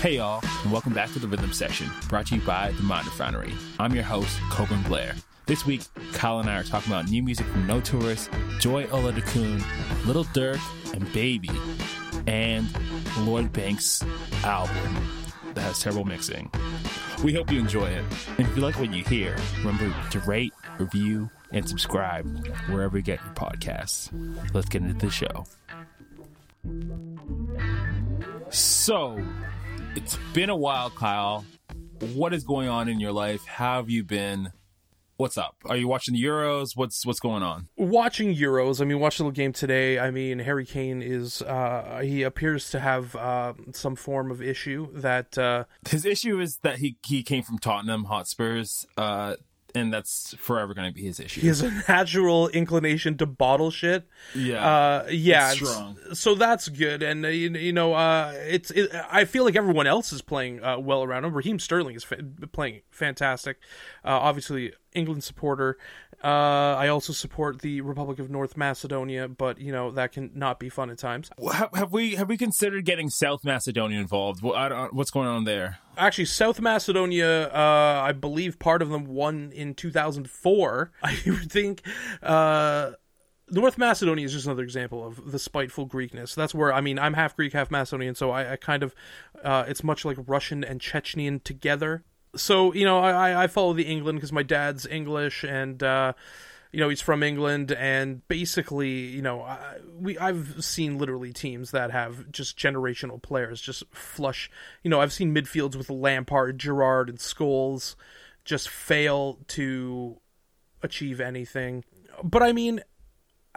Hey y'all, and welcome back to the Rhythm Section, brought to you by the Mind Refinery. I'm your host, Coburn Blair. This week, Kyle and I are talking about new music from No Tourist, Joy Oladokun, Little Durk, and Baby, and Lloyd Banks' album that has terrible mixing. We hope you enjoy it. And if you like what you hear, remember to rate, review, and subscribe wherever you get your podcasts. Let's get into the show. So, it's been a while, Kyle. What is going on in your life? How have you been? What's up? Are you watching the Euros? What's what's going on? watching Euros, I mean, watch the little game today. I mean, Harry Kane is uh, he appears to have uh, some form of issue that uh, His issue is that he he came from Tottenham Hotspurs, uh, and that's forever going to be his issue. he has a natural inclination to bottle shit. yeah, Uh, yeah, so that's good, and uh, you, you know, uh, it's. It, I feel like everyone else is playing uh, well around him. Raheem Sterling is fa- playing fantastic. Uh, obviously, England supporter. Uh, I also support the Republic of North Macedonia, but you know that can not be fun at times. have, have we have we considered getting South Macedonia involved? What, I don't, what's going on there? Actually, South Macedonia, uh, I believe part of them won in 2004. I would think uh, North Macedonia is just another example of the spiteful Greekness. That's where, I mean, I'm half Greek, half Macedonian, so I, I kind of, uh, it's much like Russian and Chechenian together. So, you know, I, I follow the England because my dad's English and, uh, you know he's from England, and basically, you know, I, we I've seen literally teams that have just generational players just flush. You know, I've seen midfields with Lampard, Gerrard, and Scholes just fail to achieve anything. But I mean,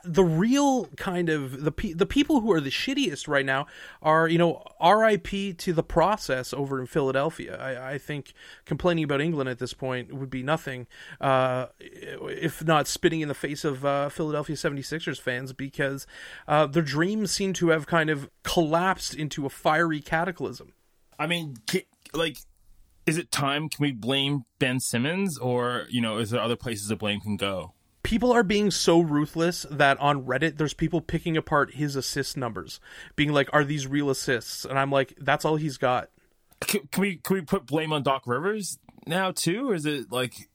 the real kind of the pe- the people who are the shittiest right now are you know R.I.P. to the process over in Philadelphia. I, I think complaining about England at this point would be nothing, uh, if not spitting in the face of uh, Philadelphia 76ers fans because uh, their dreams seem to have kind of collapsed into a fiery cataclysm. I mean, like, is it time? Can we blame Ben Simmons, or you know, is there other places the blame can go? People are being so ruthless that on Reddit there's people picking apart his assist numbers, being like, "Are these real assists?" And I'm like, "That's all he's got." Can, can we can we put blame on Doc Rivers now too, or is it like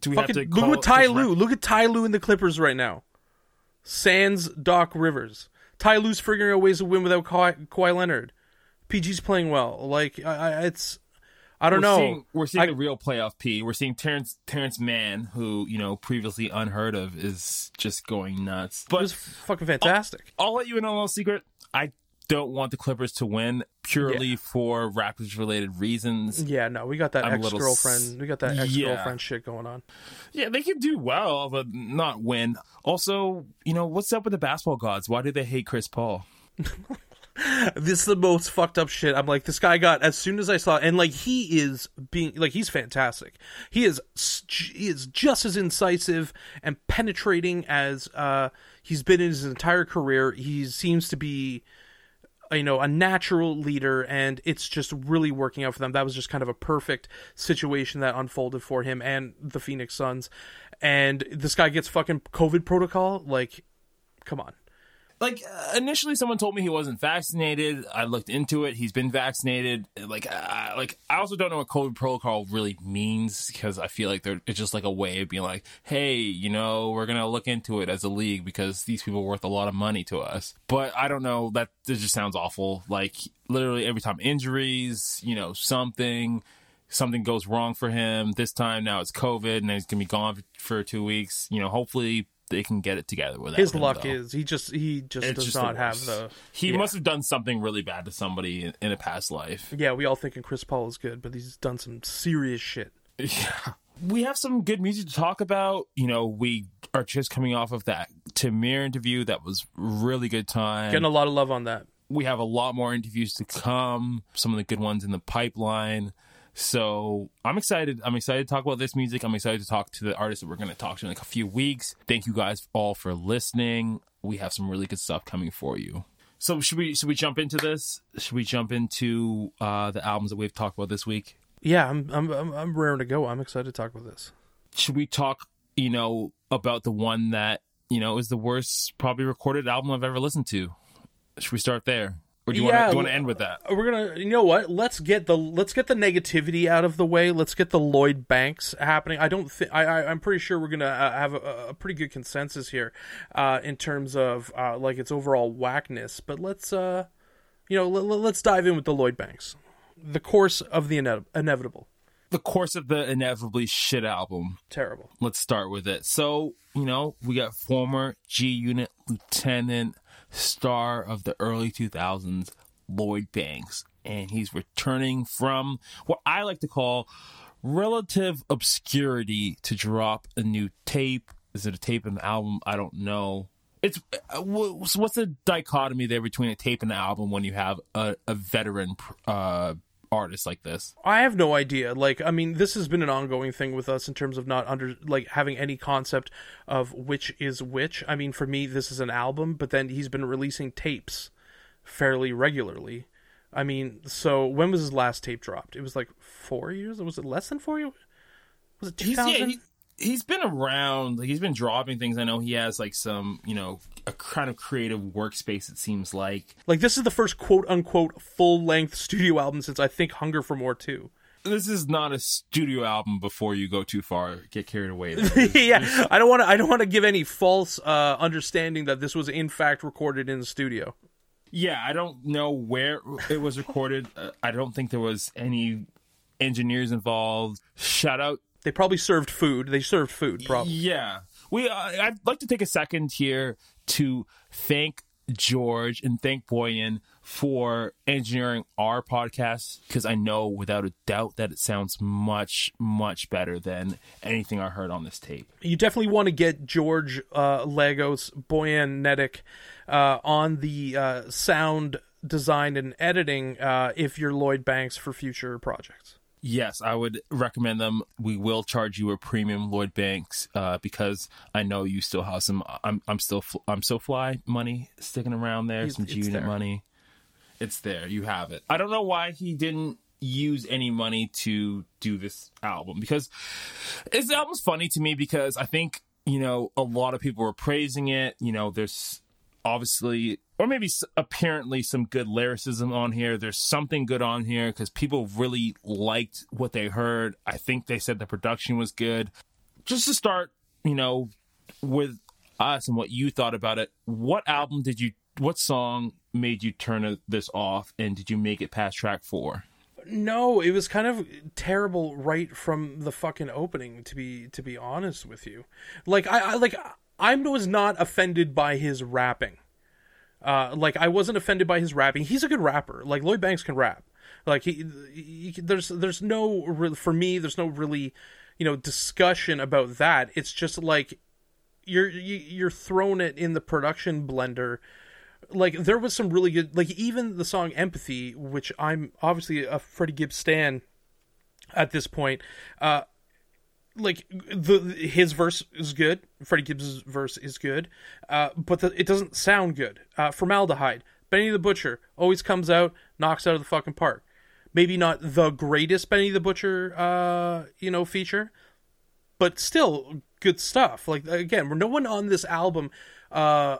do we have to look at Ty Lue. Look at Ty Lue in the Clippers right now. Sans Doc Rivers. Ty Lue's figuring out ways to win without Kawhi, Kawhi Leonard. PG's playing well. Like I, I, it's, I don't We're know. seeing, we're seeing I- the real playoff P. We're seeing Terrence Terrence Mann, who you know previously unheard of, is just going nuts. it But was fucking fantastic. I'll let you in on a little secret. I don't want the Clippers to win purely Yeah. for Raptors related reasons. yeah, no, we got that ex girlfriend. s- We got that ex girlfriend Yeah. shit going on. Yeah, they can do well, but not win. Also, you know, what's up with the basketball gods? Why do they hate Chris Paul? this is the most fucked up shit. I'm like, this guy got as soon as I saw, and like he is being like he's fantastic. He is he is just as incisive and penetrating as uh he's been in his entire career. He seems to be you know a natural leader and it's just really working out for them that was just kind of a perfect situation that unfolded for him and the phoenix suns and this guy gets fucking covid protocol like come on Like uh, initially, someone told me he wasn't vaccinated. I looked into it. He's been vaccinated. Like, uh, like I also don't know what COVID protocol really means because I feel like they're it's just like a way of being like, hey, you know, we're gonna look into it as a league because these people are worth a lot of money to us. But I don't know. That this just sounds awful. Like literally every time injuries, you know, something. Something goes wrong for him this time. Now it's COVID, and he's gonna be gone for two weeks. You know, hopefully they can get it together with his him, luck though. is he just he just It's does just not the have the He yeah. must have done something really bad to somebody in, in a past life. yeah we all thinking chris paul is good but he's done some serious shit Yeah. We have some good music to talk about. You know, we are just coming off of that Tamir interview. That was really good time. getting a lot of love on that we have a lot more interviews to come. Some of the good ones in the pipeline. So I'm excited. I'm excited to talk about this music. I'm excited to talk to the artists that we're going to talk to in like a few weeks. Thank you guys all for listening. We have some really good stuff coming for you. So should we should we jump into this? Should we jump into uh, the albums that we've talked about this week? yeah i'm i'm i'm, I'm raring to go i'm excited to talk about this Should we talk? You know about the one that you know is the worst probably recorded album I've ever listened to. Should we start there? Or do you Yeah, want to do you want l- to end with that? we're gonna you know what? Let's get the let's get the negativity out of the way. Let's get the lloyd banks happening. I don't think I, I i'm pretty sure we're gonna uh, have a, a pretty good consensus here uh in terms of uh like its overall whackness. But let's uh you know let, let's dive in with the lloyd banks. The course of the ine- inevitable. The course of the inevitably shit album. terrible. Let's start with it. So, you know, we got former G Unit Lieutenant, star of the early 2000s, Lloyd Banks. And he's returning from what I like to call relative obscurity to drop a new tape. Is it a tape and an album? I don't know. It's uh, what's the dichotomy there between a tape and an album when you have a, a veteran uh, artist like this? I have no idea. Like, I mean, this has been an ongoing thing with us in terms of not under like having any concept of which is which. I mean, for me, this is an album, but then he's been releasing tapes fairly regularly. I mean, so when was his last tape dropped? It was like four years. Was it less than four years? Was it two thousand? He's, yeah, he, has been around. Like he's been dropping things. I know he has like some, you know, a kind of creative workspace. It seems like like this is the first quote unquote full length studio album since I think Hunger for More two. this is not a studio album. Before you go too far, get carried away. yeah, I don't want to. I don't want to give any false uh, understanding that this was in fact recorded in the studio. yeah, I don't know where it was recorded. Uh, I don't think there was any engineers involved. Shout out They probably served food. They served food, probably. Yeah, we. Uh, I'd like to take a second here to thank George and thank Bojan for engineering our podcast because I know without a doubt that it sounds much much better than anything I heard on this tape. You definitely want to get George uh, Lagos, Bojan Nedic uh, on the uh, sound design and editing uh, if you're Lloyd Banks for future projects. Yes, I would recommend them. We will charge you a premium Lloyd Banks uh, because I know you still have some. I'm I'm still I'm so fly money sticking around there. It's- some G unit money. It's there. You have it. I don't know why he didn't use any money to do this album because it's almost funny to me because I think you know a lot of people were praising it. You know, there's obviously or maybe apparently some good lyricism on here. There's something good on here because people really liked what they heard. I think they said the production was good. Just to start, you know, with us and what you thought about it, what album did you, what song made you turn this off and did you make it past track four? No, it was kind of terrible right from the fucking opening. To be to be honest with you, like I, I like I was not offended by his rapping. Uh, like I wasn't offended by his rapping. He's a good rapper. Like Lloyd Banks can rap. Like he, he there's there's no for me there's no really you know discussion about that. It's just like you're you, you're throwing it in the production blender like there was some really good like even the song empathy which i'm obviously a freddie gibbs stan at this point uh like the his verse is good. Freddie gibbs' verse is good. Uh but the, it doesn't sound good. Uh formaldehyde. Benny the butcher always comes out knocks out of the fucking park. Maybe not the greatest benny the butcher uh you know feature but still good stuff. Like again no one on this album uh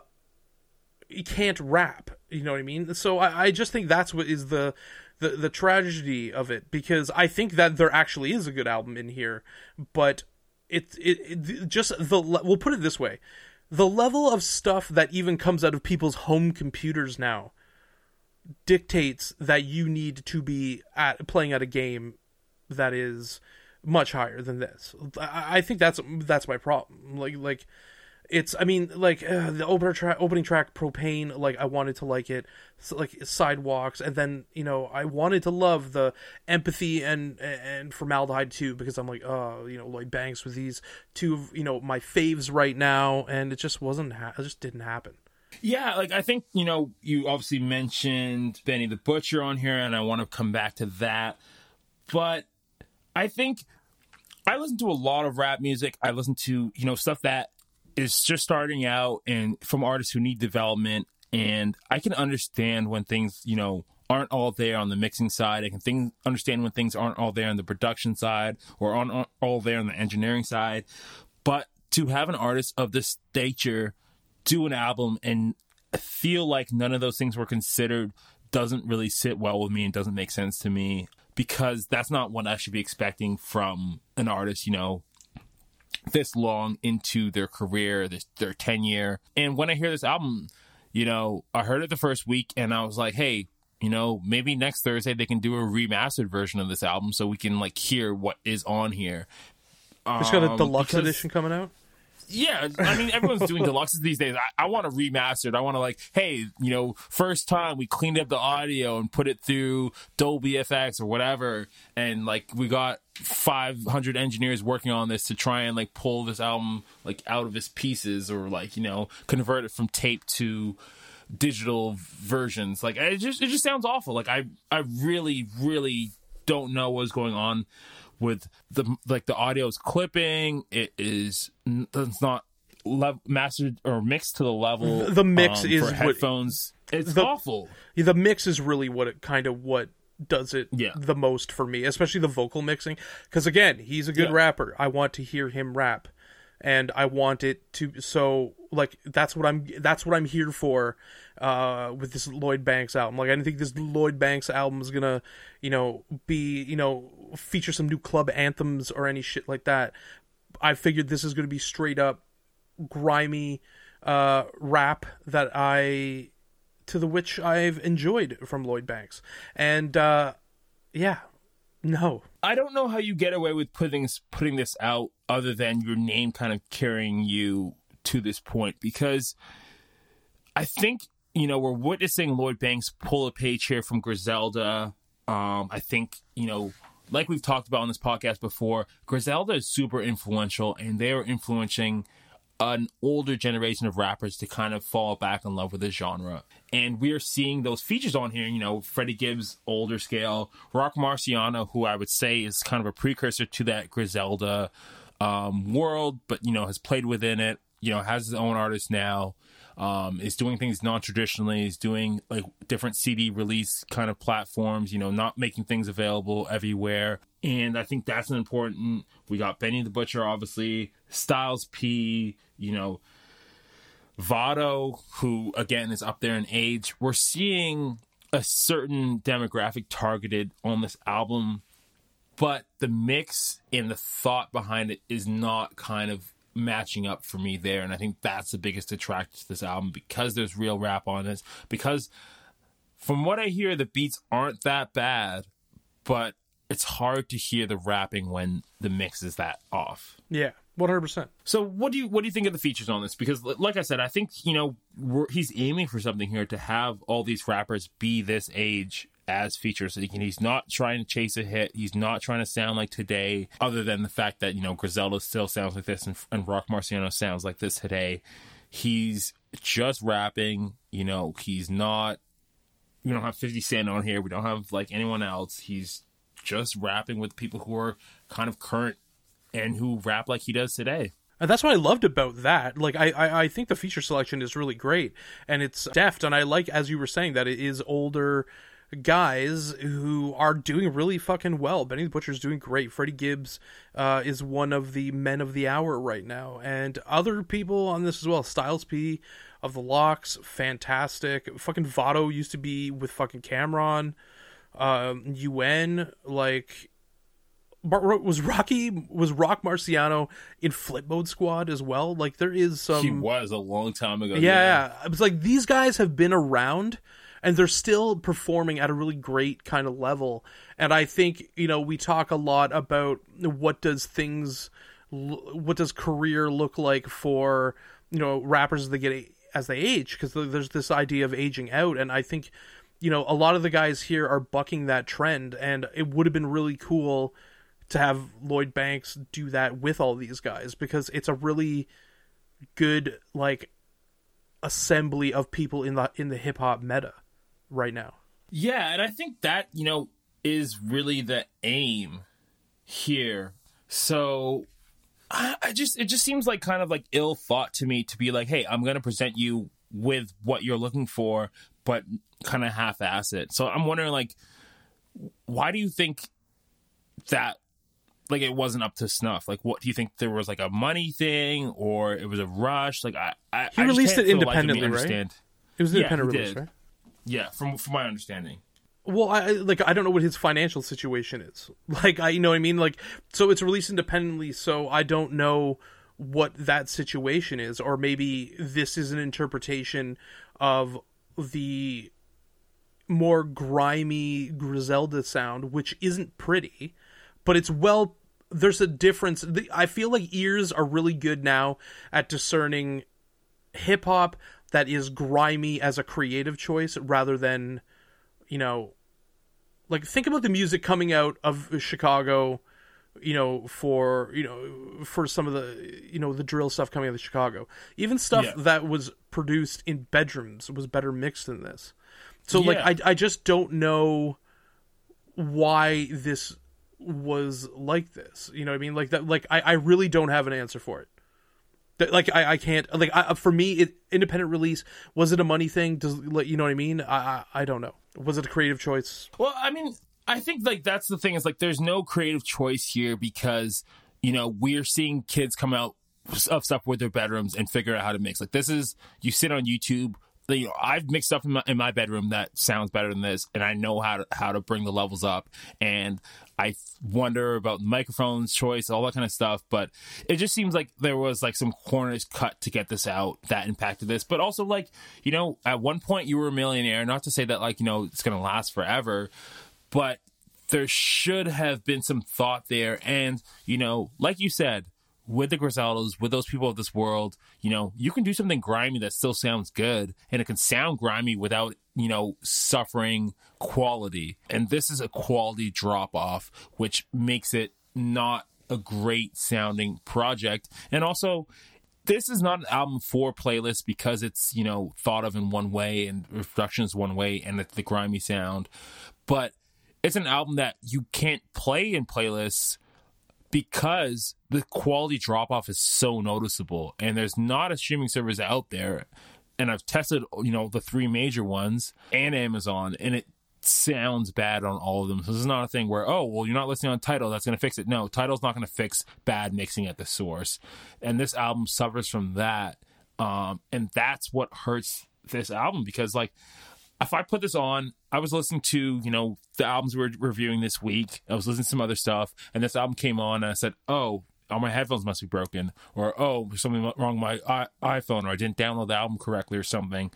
can't rap. You know what I mean? So I, I just think that's what is the, the the tragedy of it because I think that there actually is a good album in here, but it it, it just the we'll put it this way, the level of stuff that even comes out of people's home computers now dictates that you need to be at playing at a game that is much higher than this. I, I think that's that's my problem. Like like it's I mean like uh, the opener track opening track propane like I wanted to like it so, like sidewalks and then you know I wanted to love the empathy and and formaldehyde too because I'm like oh you know Lloyd Banks with these two of, you know my faves right now and it just wasn't ha- it just didn't happen. Yeah, like I think, you know, you obviously mentioned Benny the Butcher on here, and I want to come back to that. But I think I listen to a lot of rap music. I listen to, you know, stuff that is just starting out and from artists who need development. And I can understand when things, you know, aren't all there on the mixing side. I can think, understand when things aren't all there on the production side or aren't all there on the engineering side. But to have an artist of this stature do an album and feel like none of those things were considered doesn't really sit well with me and doesn't make sense to me because that's not what I should be expecting from an artist, you know, this long into their career, this, their tenure. And when I hear this album, you know, I heard it the first week and I was like, hey, you know, maybe next Thursday they can do a remastered version of this album so we can like hear what is on here. It's got a Um, deluxe because- edition coming out. Yeah, I mean everyone's doing deluxes these days. I, I want a remastered. I want to like, hey, you know, first time we cleaned up the audio and put it through Dolby FX or whatever, and like we got 500 engineers working on this to try and like pull this album like out of its pieces or like you know convert it from tape to digital versions. Like it just it just sounds awful. Like I I really really don't know what's going on with the like the audio is clipping. It is it's not lev- mastered or mixed to the level. The mix um, is for what- headphones. It's the- awful. The mix is really what it kind of what does it Yeah. the most for me, especially the vocal mixing. Because again, he's a good Yeah. rapper. I want to hear him rap, and I want it to. So like that's what I'm. That's what I'm here for. Uh, with this Lloyd Banks album, like I didn't think this Lloyd Banks album is gonna, you know, be you know feature some new club anthems or any shit like that. I figured this is gonna be straight up grimy uh rap that I to the which I've enjoyed from Lloyd Banks. And uh yeah, no. I don't know how you get away with putting putting this out other than your name kind of carrying you to this point because I think you know we're witnessing Lloyd Banks pull a page here from Griselda. Um, I think you know, like we've talked about on this podcast before, Griselda is super influential, and they are influencing an older generation of rappers to kind of fall back in love with the genre. And we're seeing those features on here, you know, Freddie Gibbs, older scale, Roc Marciano, who I would say is kind of a precursor to that Griselda um, world, but, you know, has played within it, you know, has his own artist now, um, is doing things non traditionally, is doing like different CD release kind of platforms, you know, not making things available everywhere. And I think that's an important. We got Benny the Butcher, obviously, Styles P, you know, Vado, who again is up there in age. We're seeing a certain demographic targeted on this album, but the mix and the thought behind it is not kind of matching up for me there. And I think that's the biggest detractor to this album because there's real rap on this. Because from what I hear, the beats aren't that bad, but it's hard to hear the rapping when the mix is that off. Yeah, 100%. So what do you what do you think of the features on this? Because like I said, I think you know he's aiming for something here to have all these rappers be this age as features. So he can, he's not trying to chase a hit. He's not trying to sound like today. Other than the fact that you know Griselda still sounds like this and, and Roc Marciano sounds like this today. He's just rapping. You know, he's not. We don't have Fifty Cent on here. We don't have like anyone else. He's just rapping with people who are kind of current and who rap like he does today. And that's what I loved about that. Like, I, I, I think the feature selection is really great, and it's deft. And I like, as you were saying, that it is older guys who are doing really fucking well. Benny the Butcher's doing great. Freddie Gibbs uh, is one of the men of the hour right now, and other people on this as well. Styles P of the LOX, fantastic. Fucking Vado used to be with fucking Cam'ron. Um, UN, like was Rocky was Roc Marciano in Flip Mode Squad as well. Like there is some he was a long time ago. yeah, yeah. It's like these guys have been around and they're still performing at a really great kind of level. And I think, you know, we talk a lot about what does things what does career look like for, you know, rappers as they get as they age because there's this idea of aging out and I think you know, a lot of the guys here are bucking that trend and it would have been really cool to have Lloyd Banks do that with all these guys because it's a really good like assembly of people in the in the hip hop meta right now. Yeah, and I think that, you know, is really the aim here. So I, just it just seems like kind of like ill thought to me to be like, hey, I'm gonna present you with what you're looking for, but kind of half ass it. So I'm wondering like why do you think that like it wasn't up to snuff? Like what do you think there was like a money thing or it was a rush? Like I, I He I released it for the life of me independently, right? understand. It was an Yeah, independent release, did. right? Yeah, from from my understanding. Well, I like I don't know what his financial situation is. Like I you know what I mean like so it's released independently so I don't know what that situation is or maybe this is an interpretation of the more grimy Griselda sound which isn't pretty but it's well there's a difference I feel like ears are really good now at discerning hip hop that is grimy as a creative choice rather than you know like think about the music coming out of Chicago, you know, for you know for some of the you know the drill stuff coming out of Chicago. Even stuff Yeah. that was produced in bedrooms was better mixed than this. So like I I just don't know why this was like this. You know what I mean? Like that like I, I really don't have an answer for it. That, like I, I can't like I, for me it independent release was it a money thing does like you know what I mean I, I I don't know was it a creative choice Well, I mean, I think like that's the thing is like there's no creative choice here because you know we're seeing kids come out of stuff with their bedrooms and figure out how to mix. Like this is you sit on YouTube. You know, I've mixed stuff in my, in my bedroom that sounds better than this, and I know how to how to bring the levels up. And I wonder about microphones choice, all that kind of stuff. But it just seems like there was like some corners cut to get this out that impacted this. But also like you know, at one point you were a millionaire. Not to say that like you know it's gonna last forever, but there should have been some thought there. And, you know, like you said, with the Griseldas, with those people of this world, you know, you can do something grimy that still sounds good and it can sound grimy without, you know, suffering quality. And this is a quality drop off, which makes it not a great sounding project. And also, this is not an album for playlists because it's you know thought of in one way and production is one way and it's the grimy sound but it's an album that you can't play in playlists because the quality drop off is so noticeable and there's not a streaming service out there and I've tested you know the three major ones and Amazon and it sounds bad on all of them. So this is not a thing where, oh, well, you're not listening on Tidal, that's going to fix it. No, Tidal's not going to fix bad mixing at the source. And this album suffers from that. Um, and that's what hurts this album because, like, if I put this on, I was listening to, you know, the albums we were reviewing this week. I was listening to some other stuff, and this album came on, and I said, oh, all my headphones must be broken, or oh, there's something wrong with my iPhone, or I didn't download the album correctly, or something.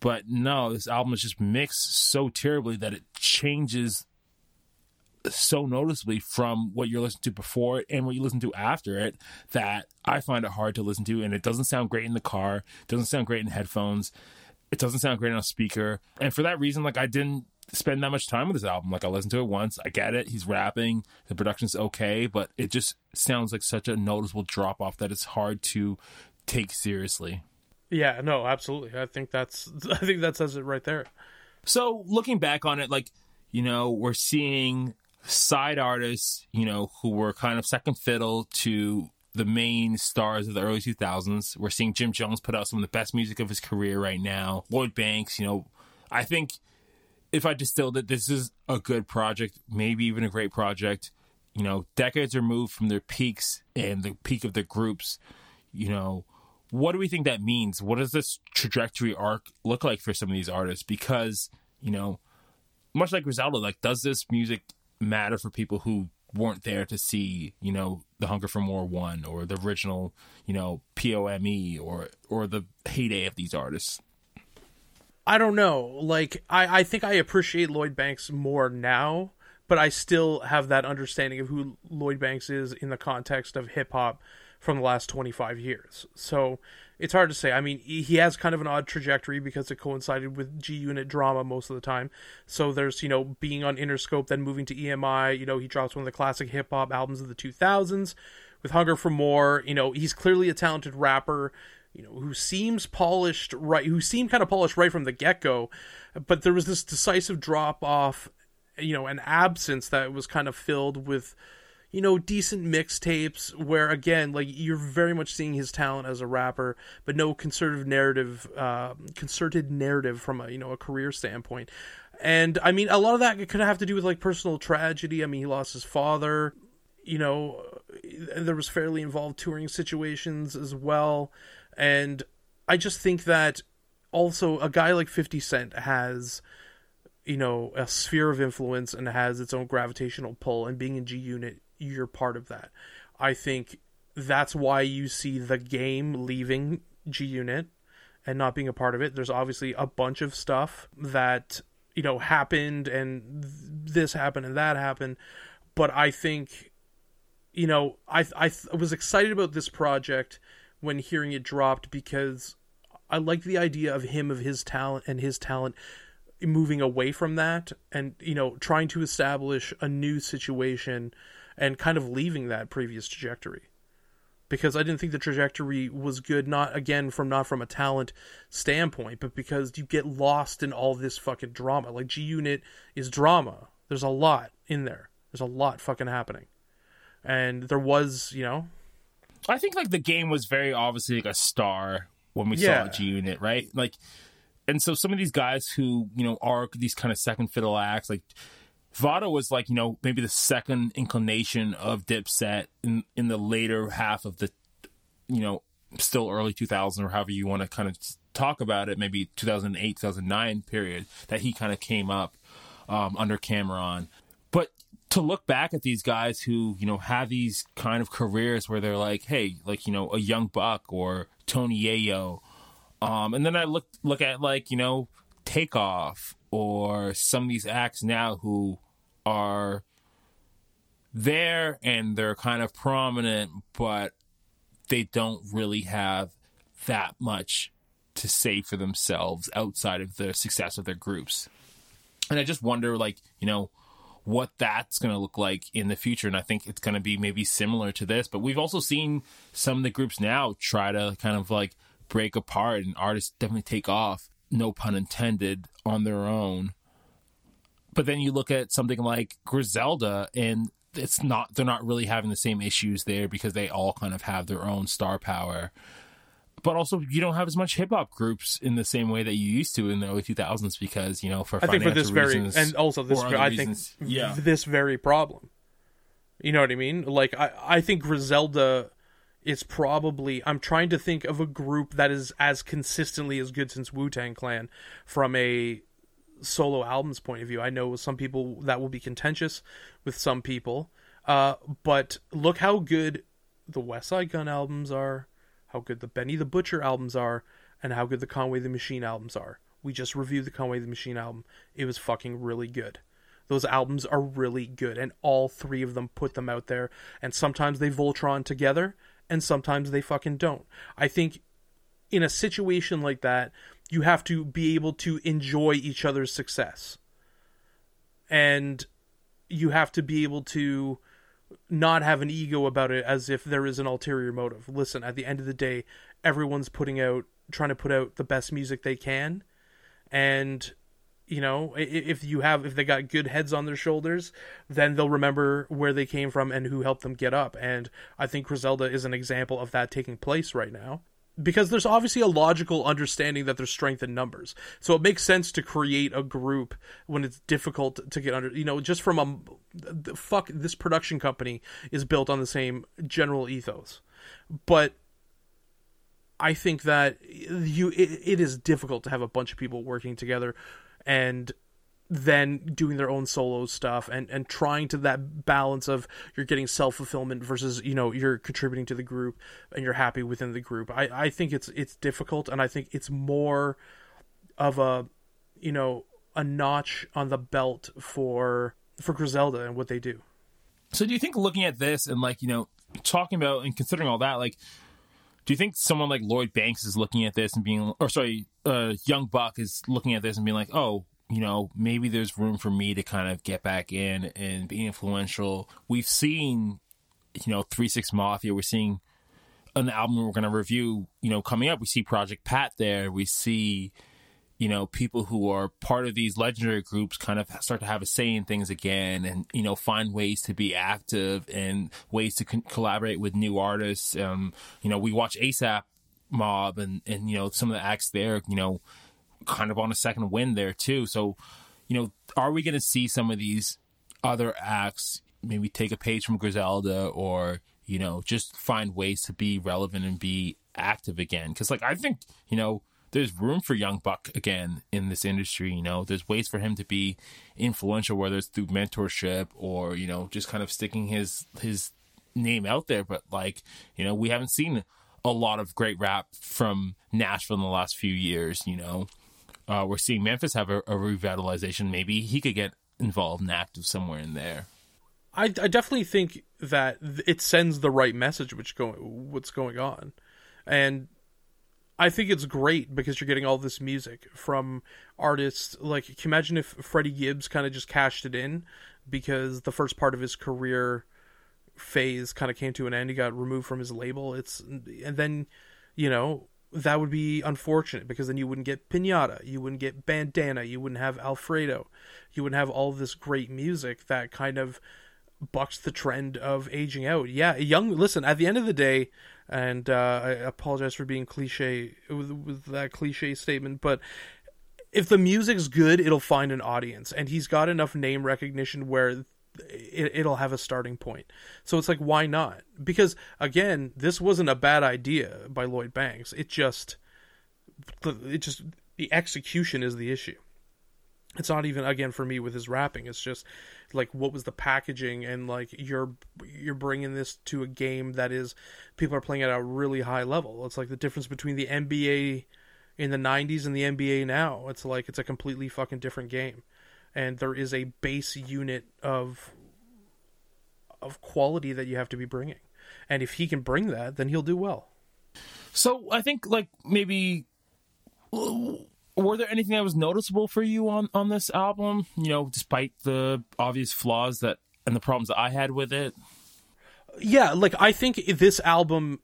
But no, this album is just mixed so terribly that it changes so noticeably from what you're listening to before it and what you listen to after it that I find it hard to listen to and it doesn't sound great in the car, doesn't sound great in headphones, it doesn't sound great on a speaker. And for that reason, like I didn't spend that much time with this album. Like I listened to it once, I get it, he's rapping, the production's okay, but it just sounds like such a noticeable drop off that it's hard to take seriously. Yeah, no, absolutely. I think that's I think that says it right there. So looking back on it, like, you know, we're seeing side artists, you know, who were kind of second fiddle to the main stars of the early 2000s. We're seeing Jim Jones put out some of the best music of his career right now. Lloyd Banks, you know, I think if I distilled it, this is a good project, maybe even a great project. You know, decades removed from their peaks and the peak of their groups, you know, what do we think that means? What does this trajectory arc look like for some of these artists? Because, you know, much like Griselda, like, does this music matter for people who weren't there to see, you know, the Hunger for More one or the original, you know, POME or or the heyday of these artists? I don't know. Like I, I think I appreciate Lloyd Banks more now, but I still have that understanding of who Lloyd Banks is in the context of hip hop from the last 25 years. So it's hard to say. I mean, he has kind of an odd trajectory because it coincided with G Unit drama most of the time. So there's, you know, being on Interscope, then moving to EMI. You know, he drops one of the classic hip hop albums of the 2000s with Hunger for More. You know, he's clearly a talented rapper. You know, who seems polished right, who seemed kind of polished right from the get go, but there was this decisive drop off, you know, an absence that was kind of filled with you know, decent mixtapes where again, like you're very much seeing his talent as a rapper, but no concerted narrative, uh, concerted narrative from a you know a career standpoint. And I mean, a lot of that could have to do with like personal tragedy. I mean, he lost his father. You know, there was fairly involved touring situations as well, and I just think that also a guy like 50 Cent has you know a sphere of influence and has its own gravitational pull and being in G Unit you're part of that. I think that's why you see the game leaving G Unit and not being a part of it. There's obviously a bunch of stuff that you know happened and this happened and that happened, but I think you know I I, was excited about this project when hearing it dropped because I like the idea of him of his talent and his talent moving away from that and you know trying to establish a new situation and kind of leaving that previous trajectory. Because I didn't think the trajectory was good not again from not from a talent standpoint but because you get lost in all this fucking drama. Like G Unit is drama. There's a lot in there. There's a lot fucking happening. And there was you know? I think like the game was very obviously like a star when we Yeah. saw G Unit, right? Like, and so some of these guys who you know are these kind of second fiddle acts, like Vado was like you know maybe the second inclination of Dipset in in the later half of the you know still early 2000 or however you want to kind of talk about it, maybe 2008 2009 period that he kind of came up um, under Cam'ron, but to look back at these guys who you know have these kind of careers where they're like, hey, like you know a young buck or Tony Yayo, um, and then I look look at like you know Takeoff or some of these acts now who are there and they're kind of prominent, but they don't really have that much to say for themselves outside of the success of their groups. And I just wonder, like, you know, what that's going to look like in the future. And I think it's going to be maybe similar to this. But we've also seen some of the groups now try to kind of like break apart and artists definitely take off, no pun intended, on their own. But then you look at something like Griselda and it's not they're not really having the same issues there because they all kind of have their own star power. But also, you don't have as much hip hop groups in the same way that you used to in the early 2000s because, you know, for I think for this financial very reasons and also this I reasons. think yeah. this very problem. You know what I mean? Like I I think Griselda is probably I'm trying to think of a group that is as consistently as good since Wu Tang Clan from a solo albums point of view. I know some people that will be contentious with some people, uh, but look how good the Westside Gunn albums are, how good the Benny the Butcher albums are, and how good the Conway the Machine albums are. We just reviewed the Conway the Machine album. It was fucking really good. Those albums are really good, and all three of them put them out there. And sometimes they Voltron together, and sometimes they fucking don't. I think in a situation like that, you have to be able to enjoy each other's success. And you have to be able to not have an ego about it as if there is an ulterior motive. Listen, at the end of the day, everyone's putting out trying to put out the best music they can and you know if you have if they got good heads on their shoulders then they'll remember where they came from and who helped them get up. And i think griselda is an example of that taking place right now. Because there's obviously a logical understanding that there's strength in numbers. So it makes sense to create a group when it's difficult to get under you know just from a fuck this production company is built on the same general ethos. But I think that you it, it is difficult to have a bunch of people working together and then doing their own solo stuff and and trying to that balance of you're getting self-fulfillment versus you know you're contributing to the group and you're happy within the group. I i think it's it's difficult and i think it's more of a you know a notch on the belt for for griselda and what they do. So do you think looking at this and like, you know, talking about and considering all that, like do you think someone like Lloyd Banks is looking at this and being or sorry, uh Young Buck is looking at this and being like, "Oh, you know, maybe there's room for me to kind of get back in and be influential." We've seen you know, 3 6 Mafia, we're seeing an album we're going to review, you know, coming up. We see Project Pat there. We see you know, people who are part of these legendary groups kind of start to have a say in things again and, you know, find ways to be active and ways to collaborate with new artists. Um, you know, we watch ASAP Mob and, and, you know, some of the acts there, you know, kind of on a second wind there too. So, you know, are we going to see some of these other acts maybe take a page from Griselda or, you know, just find ways to be relevant and be active again? Because, like, I think, you know, there's room for young Buck again in this industry. You know, there's ways for him to be influential, whether it's through mentorship or you know just kind of sticking his his name out there. But like you know, we haven't seen a lot of great rap from Nashville in the last few years. You know, uh, we're seeing Memphis have a, a revitalization. Maybe he could get involved and active somewhere in there. I, I definitely think that it sends the right message which going what's going on and I think it's great because you're getting all this music from artists like can you imagine if Freddie Gibbs kind of just cashed it in because the first part of his career phase kind of came to an end he got removed from his label it's and then you know that would be unfortunate because then you wouldn't get Pinata, you wouldn't get Bandana, you wouldn't have Alfredo, you wouldn't have all this great music that kind of bucks the trend of aging out. Yeah, young. Listen, at the end of the day, and uh, I apologize for being cliche with, with that cliche statement, but if the music's good, it'll find an audience, and he's got enough name recognition where it, will have a starting point. So it's like, why not? Because again, this wasn't a bad idea by Lloyd Banks. It just, it just the execution is the issue it's not even again for me with his rapping it's just like what was the packaging and like you're you're bringing this to a game that is people are playing at a really high level. It's like the difference between the NBA in the 90s and the NBA now. It's like it's a completely fucking different game. And there is a base unit of of quality that you have to be bringing. And if he can bring that then he'll do well. So i think like maybe were there anything that was noticeable for you on on this album? You know, despite the obvious flaws that and the problems that I had with it. Yeah, like I think this album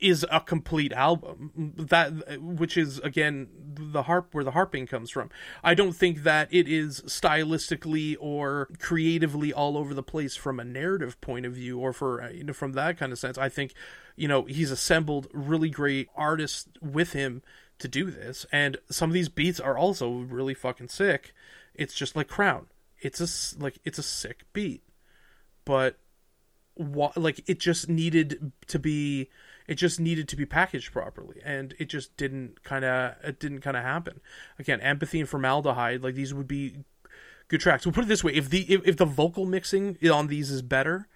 is a complete album that which is again the harp where the harping comes from i don't think that it is stylistically or creatively all over the place from a narrative point of view or for you know from that kind of sense i think you know he's assembled really great artists with him to do this, and some of these beats are also really fucking sick. It's just like Crown. It's a like it's a sick beat, but what like it just needed to be it just needed to be packaged properly and it just didn't kind of it didn't kind of happen. Again empathy and formaldehyde like these would be good tracks. We'll put it this way if the if, if the vocal mixing on these is better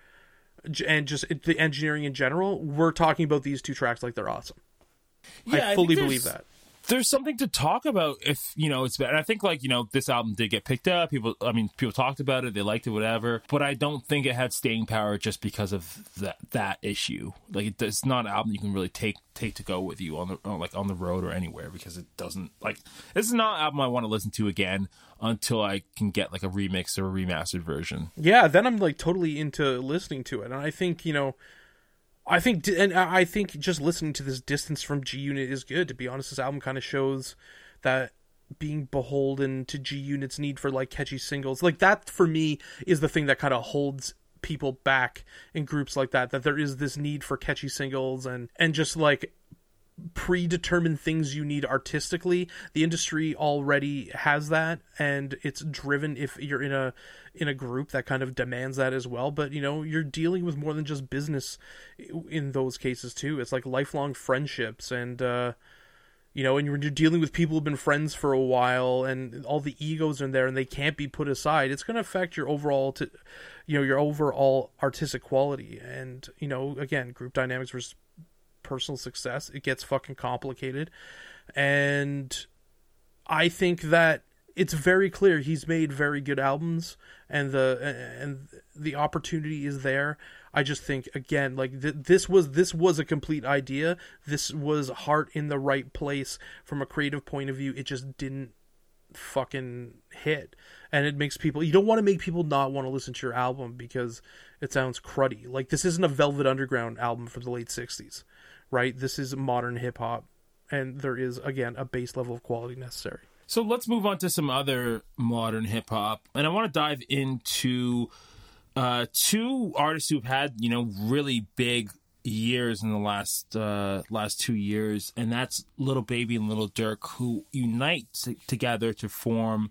and just the engineering in general we're talking about these two tracks like they're awesome. Yeah, I fully I believe that there's something to talk about if you know it's bad. And I think like you know this album did get picked up. People, I mean, people talked about it, they liked it, whatever. But I don't think it had staying power just because of that that issue. Like it, it's not an album you can really take take to go with you on the on, like on the road or anywhere because it doesn't like this is not an album I want to listen to again until I can get like a remix or a remastered version. Yeah, then I'm like totally into listening to it, and I think you know I think, and I think just listening to this distance from G Unit is good. To be honest, this album kind of shows that being beholden to G Unit's need for like catchy singles, like that for me is the thing that kind of holds people back in groups like that. That there is this need for catchy singles and and just like predetermined things you need artistically. The industry already has that and it's driven if you're in a in a group that kind of demands that as well. But you know you're dealing with more than just business in those cases too. It's like lifelong friendships and uh you know and you're dealing with people who've been friends for a while and all the egos are there and they can't be put aside. It's going to affect your overall to you know your overall artistic quality. And you know again group dynamics versus personal success. It gets fucking complicated. And I think that it's very clear he's made very good albums and the and the opportunity is there. I just think again like th- this was this was a complete idea. This was heart in the right place from a creative point of view. It just didn't fucking hit and it makes people you don't want to make people not want to listen to your album because it sounds cruddy like this isn't a velvet underground album from the late 60s right? This is modern hip hop, and there is again a base level of quality necessary. So let's move on to some other modern hip hop, and I want to dive into uh, two artists who've had you know really big years in the last uh, last two years, and that's Little Baby and Little Durk, who unite t- together to form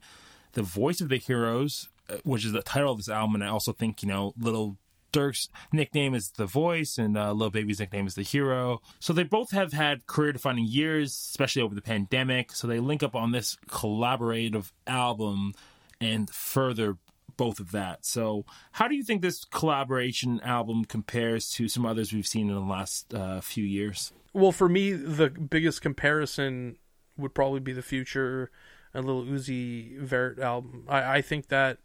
the Voice of the Heroes, uh, which is the title of this album. And I also think you know Little Durk's nickname is The Voice, and uh, Lil Baby's nickname is The Hero. So they both have had career defining years, especially over the pandemic. So they link up on this collaborative album and further both of that. So, how do you think this collaboration album compares to some others we've seen in the last uh, few years? Well, for me, the biggest comparison would probably be the Future and Lil Uzi Vert album. I, I think that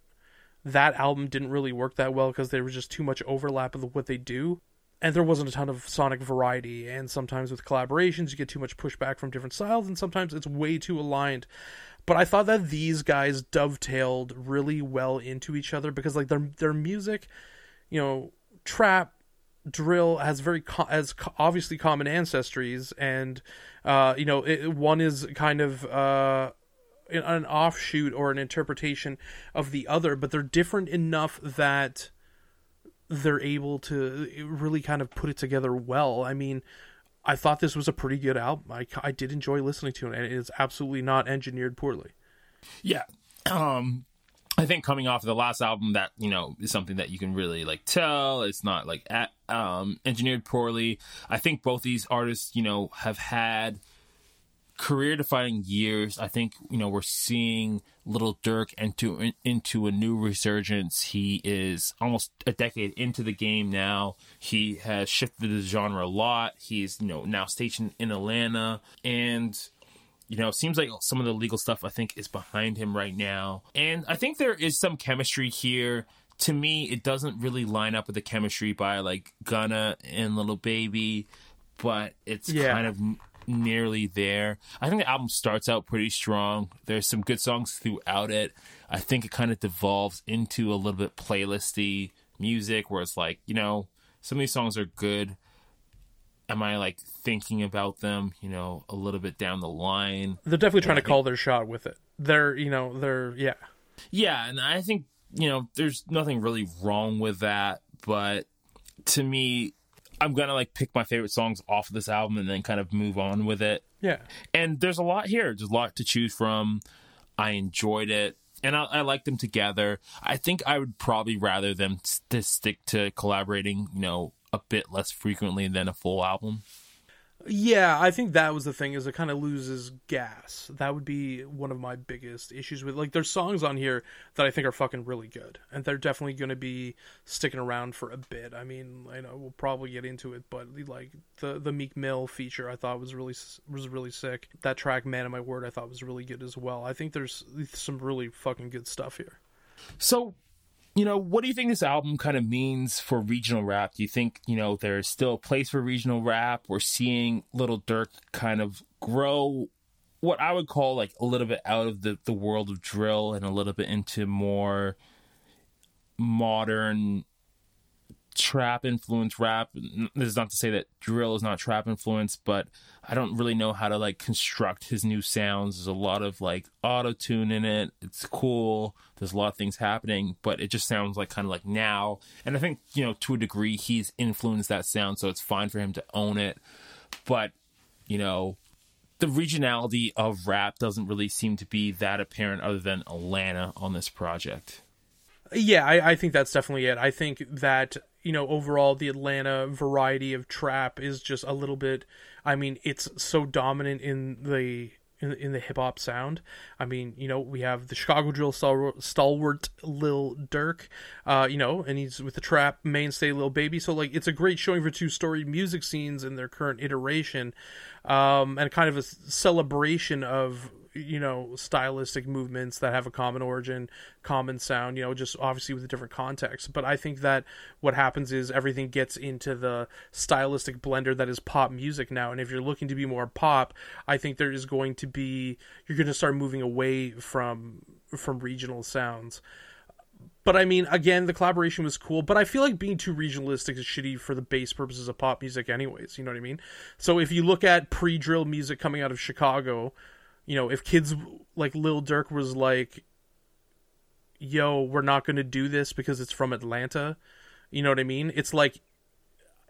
that album didn't really work that well because there was just too much overlap of what they do. And there wasn't a ton of sonic variety. And sometimes with collaborations, you get too much pushback from different styles, and sometimes it's way too aligned. But I thought that these guys dovetailed really well into each other because, like, their their music, you know, trap, drill has very co- co- obviously common ancestries, and uh, you know, it, one is kind of uh, an offshoot or an interpretation of the other, but they're different enough that they're able to really kind of put it together well. I mean, I thought this was a pretty good album. I, I did enjoy listening to it, and it is absolutely not engineered poorly. Yeah. Um, I think coming off of the last album, that you know is something that you can really like tell. It's not like at, um, engineered poorly. I think both these artists, you know, have had career defining years. I think you know we're seeing Little Durk into into a new resurgence. He is almost a decade into the game now. He has shifted the genre a lot. He's you know now stationed in Atlanta and you know, seems like some of the legal stuff I think is behind him right now. And I think there is some chemistry here. To me, it doesn't really line up with the chemistry by like Gunna and Little Baby, but it's yeah. kind of nearly there. I think the album starts out pretty strong. There's some good songs throughout it. I think it kind of devolves into a little bit playlisty music where it's like, you know, some of these songs are good. Am I like thinking about them, you know, a little bit down the line? They're definitely trying to think... call their shot with it. They're, you know, they're, yeah. Yeah, and I think, you know, there's nothing really wrong with that, but to me, I'm gonna like pick my favorite songs off of this album and then kind of move on with it. Yeah. And there's a lot here. There's a lot to choose from. I enjoyed it, and I, I like them together. I think I would probably rather them to stick to collaborating, you know, a bit less frequently than a full album. Yeah, I think that was the thing is it kind of loses gas. That would be one of my biggest issues with like there's songs on here that I think are fucking really good and they're definitely going to be sticking around for a bit. I mean, I know we'll probably get into it, but like the the Meek Mill feature I thought was really was really sick. That track Man of My Word I thought was really good as well. I think there's some really fucking good stuff here. So you know, what do you think this album kind of means for regional rap? Do you think, you know, there's still a place for regional rap? We're seeing Little Durk kind of grow what I would call like a little bit out of the, the world of drill and a little bit into more modern trap influence rap. This is not to say that drill is not trap influence, but I don't really know how to like construct his new sounds. There's a lot of like auto tune in it. It's cool. There's a lot of things happening, but it just sounds like kind of like now. And I think, you know, to a degree, he's influenced that sound, so it's fine for him to own it. But, you know, the regionality of rap doesn't really seem to be that apparent other than Atlanta on this project. Yeah, I, I think that's definitely it. I think that you know, overall the Atlanta variety of trap is just a little bit. I mean, it's so dominant in the in, in the hip hop sound. I mean, you know, we have the Chicago drill stalwart, Lil Durk, uh, you know, and he's with the trap mainstay Lil Baby. So like, it's a great showing for two storied music scenes in their current iteration, um, and kind of a celebration of you know stylistic movements that have a common origin common sound you know just obviously with a different context but i think that what happens is everything gets into the stylistic blender that is pop music now and if you're looking to be more pop i think there is going to be you're going to start moving away from from regional sounds but I mean, again, the collaboration was cool. But I feel like being too regionalistic is shitty for the base purposes of pop music, anyways. You know what I mean? So if you look at pre-drill music coming out of Chicago, you know, if kids like Lil Durk was like, yo, we're not going to do this because it's from Atlanta, you know what I mean? It's like,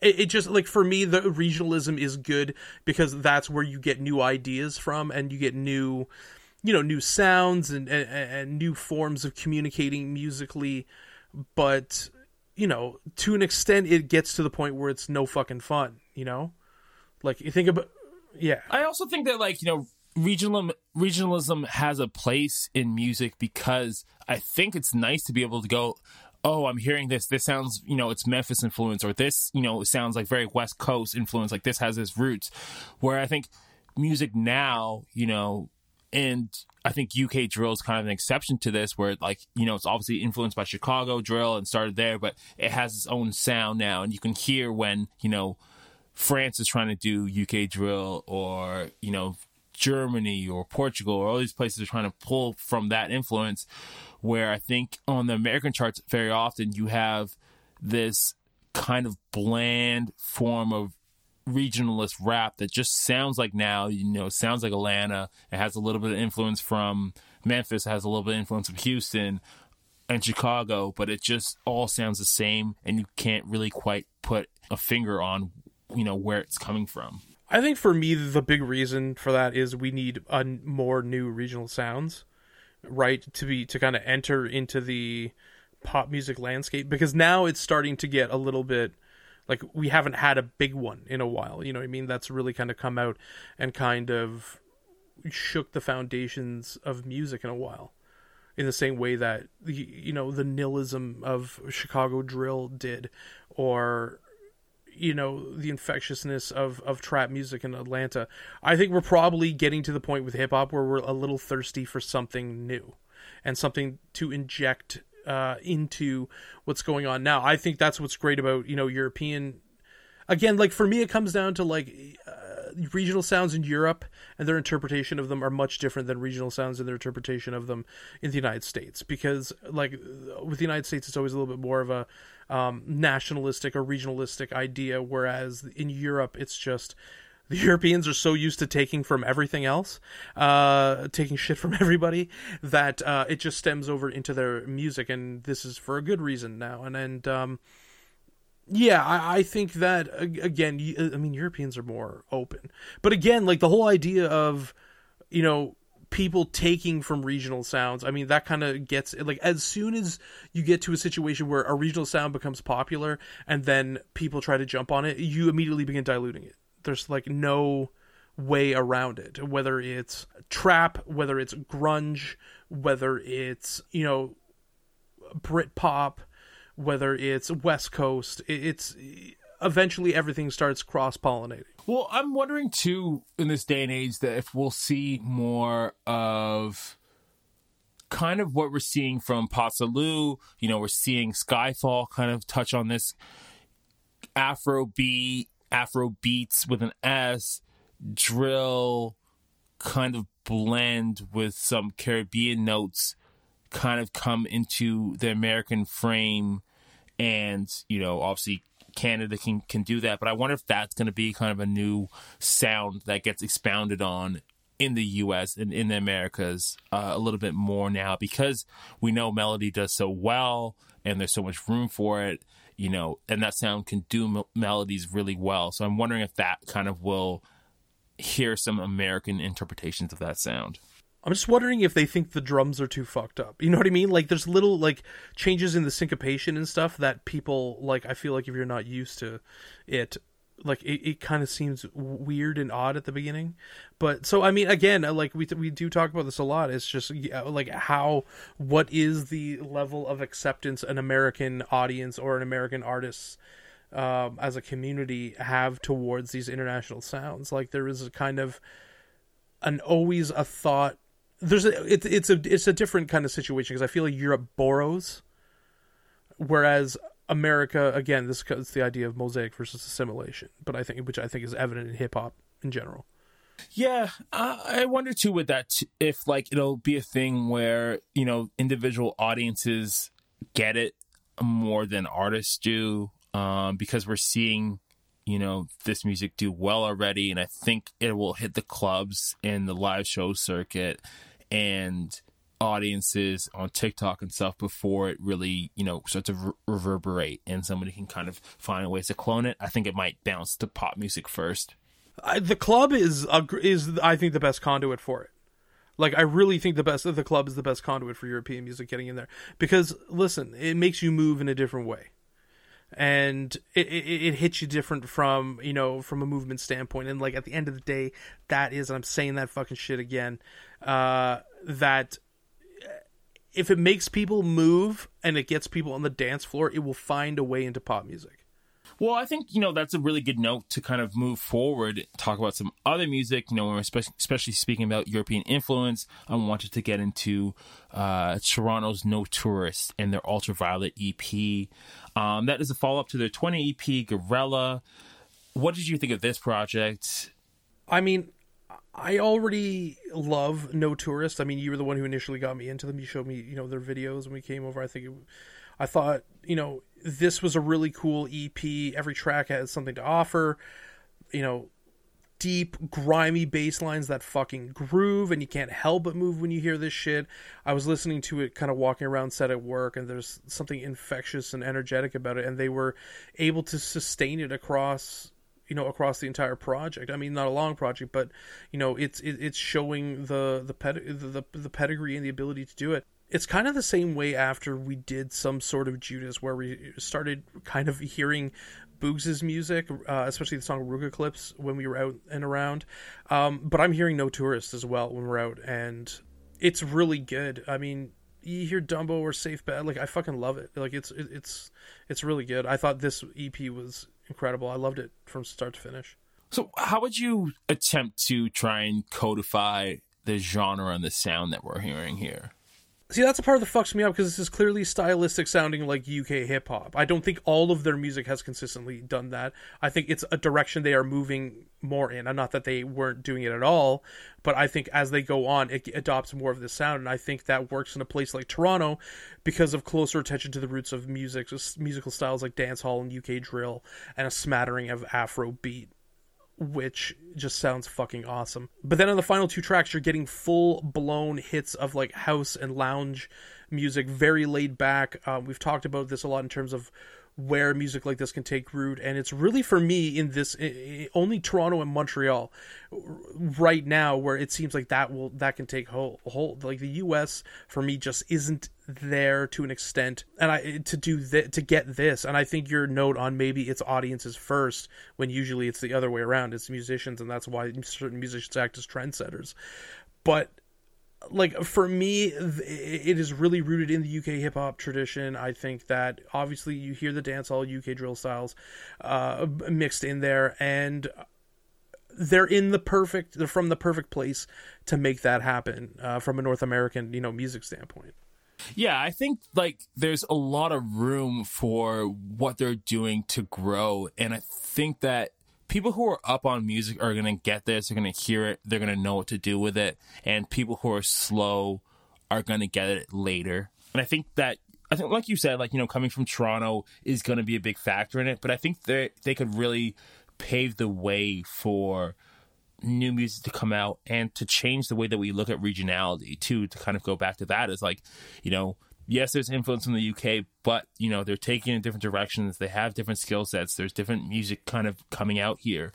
it, it, just like for me, the regionalism is good because that's where you get new ideas from and you get new, you know, new sounds and, and, and new forms of communicating musically. But you know, to an extent, it gets to the point where it's no fucking fun. You know, like you think about, yeah. I also think that like you know regionalism regionalism has a place in music because I think it's nice to be able to go. Oh, I'm hearing this. This sounds, you know, it's Memphis influence, or this, you know, it sounds like very West Coast influence. Like this has its roots. Where I think music now, you know, and I think UK drill is kind of an exception to this, where like you know it's obviously influenced by Chicago drill and started there, but it has its own sound now, and you can hear when you know France is trying to do UK drill, or you know Germany or Portugal or all these places are trying to pull from that influence. Where I think on the American charts, very often you have this kind of bland form of regionalist rap that just sounds like now, you know, sounds like Atlanta. It has a little bit of influence from Memphis, has a little bit of influence from Houston and Chicago, but it just all sounds the same and you can't really quite put a finger on, you know, where it's coming from. I think for me, the big reason for that is we need a more new regional sounds, right? To be to kind of enter into the pop music landscape because now it's starting to get a little bit like we haven't had a big one in a while. You know what I mean? That's really kind of come out and kind of shook the foundations of music in a while. In the same way that you know the nihilism of Chicago drill did, or you know the infectiousness of of trap music in Atlanta. I think we're probably getting to the point with hip hop where we're a little thirsty for something new and something to inject uh, into what's going on now. I think that's what's great about you know European. Again, like for me, it comes down to like uh, regional sounds in Europe and their interpretation of them are much different than regional sounds and their interpretation of them in the United States. Because like with the United States, it's always a little bit more of a um, nationalistic or regionalistic idea, whereas in Europe, it's just the Europeans are so used to taking from everything else, uh, taking shit from everybody, that uh, it just stems over into their music, and this is for a good reason now. And and um, yeah, I, I think that again, I mean, Europeans are more open, but again, like the whole idea of you know people taking from regional sounds i mean that kind of gets like as soon as you get to a situation where a regional sound becomes popular and then people try to jump on it you immediately begin diluting it there's like no way around it. Whether it's trap, whether it's grunge, whether it's you know Brit pop, whether it's West Coast, it's eventually everything starts cross pollinating. Well, I'm wondering too in this day and age that if we'll see more of kind of what we're seeing from Salute, you know, we're seeing Skyfall kind of touch on this Afro beat Afro beats with an S, drill kind of blend with some Caribbean notes kind of come into the American frame and you know obviously Canada can can do that but I wonder if that's going to be kind of a new sound that gets expounded on in the US and in the Americas uh, a little bit more now because we know melody does so well and there's so much room for it you know, and that sound can do melodies really well. So I'm wondering if that kind of will hear some American interpretations of that sound. I'm just wondering if they think the drums are too fucked up. You know what I mean? Like there's little like changes in the syncopation and stuff that people like I feel like if you're not used to it like it, it kind of seems weird and odd at the beginning but so i mean again uh, like we we do talk about this a lot it's just like how what is the level of acceptance an american audience or an american artist um, as a community have towards these international sounds like there is a kind of an always a thought there's a it's it's a it's a different kind of situation because i feel like europe borrows whereas America again. This is the idea of mosaic versus assimilation, but I think which I think is evident in hip hop in general. Yeah, uh, I wonder too with that if like it'll be a thing where you know individual audiences get it more than artists do, um, because we're seeing you know this music do well already, and I think it will hit the clubs and the live show circuit, and audiences on TikTok and stuff before it really, you know, starts to re- reverberate and somebody can kind of find ways to clone it. I think it might bounce to pop music first. I, the club is a, is I think the best conduit for it. Like I really think the best the club is the best conduit for European music getting in there because listen, it makes you move in a different way. And it, it, it hits you different from you know from a movement standpoint. And like at the end of the day, that is, I'm saying that fucking shit again, uh, that if it makes people move and it gets people on the dance floor, it will find a way into pop music. Well, I think you know that's a really good note to kind of move forward. Talk about some other music. You know, especially, speaking about European influence, I wanted to get into uh, Toronto's No Tourist and their Ultraviolet EP. Um, that is a follow up to their 20 EP Gorilla. What did you think of this project? I mean, I already love No Tourist. I mean, you were the one who initially got me into them. You showed me, you know, their videos when we came over. I think it, I thought, you know, this was a really cool EP. Every track has something to offer. You know, deep, grimy bass lines that fucking groove, and you can't help but move when you hear this shit. I was listening to it kind of walking around set at work, and there's something infectious and energetic about it, and they were able to sustain it across you know across the entire project i mean not a long project but you know it's it, it's showing the the, ped- the the pedigree and the ability to do it it's kind of the same way after we did some sort of Judas, where we started kind of hearing Boogs' music, uh, especially the song Ruga Clips, when we were out and around. Um, but I'm hearing No Tourist as well when we're out, and it's really good. I mean, you hear Dumbo or Safe Bet, like I fucking love it. Like it's it's it's really good. I thought this EP was incredible. I loved it from start to finish. So, how would you attempt to try and codify the genre and the sound that we're hearing here? See, that's a part that fucks me up because this is clearly stylistic sounding like UK hip hop. I don't think all of their music has consistently done that. I think it's a direction they are moving more in. And not that they weren't doing it at all, but I think as they go on, it adopts more of the sound. And I think that works in a place like Toronto because of closer attention to the roots of music, musical styles like dancehall and UK drill, and a smattering of Afro beat which just sounds fucking awesome. But then on the final two tracks, you're getting full blown hits of like house and lounge music, very laid back. Um, we've talked about this a lot in terms of where music like this can take root and it's really for me in this only Toronto and Montreal right now where it seems like that will that can take hold, like the US for me just isn't there to an extent and I to do that to get this and I think your note on maybe it's audiences first when usually it's the other way around it's musicians and that's why certain musicians act as trendsetters but like for me it is really rooted in the UK hip hop tradition. I think that obviously you hear the dancehall UK drill styles uh, mixed in there and they're in the perfect they're from the perfect place to make that happen uh, from a North American, you know, music standpoint. Yeah, I think like there's a lot of room for what they're doing to grow and I think that people who are up on music are going to get this, they're going to hear it, they're going to know what to do with it, and people who are slow are going to get it later. And I think that I think like you said like you know coming from Toronto is going to be a big factor in it, but I think they they could really pave the way for new music to come out and to change the way that we look at regionality too to kind of go back to that is like you know yes, there's influence from the UK, but you know they're taking in different directions. They have different skill sets. There's different music kind of coming out here.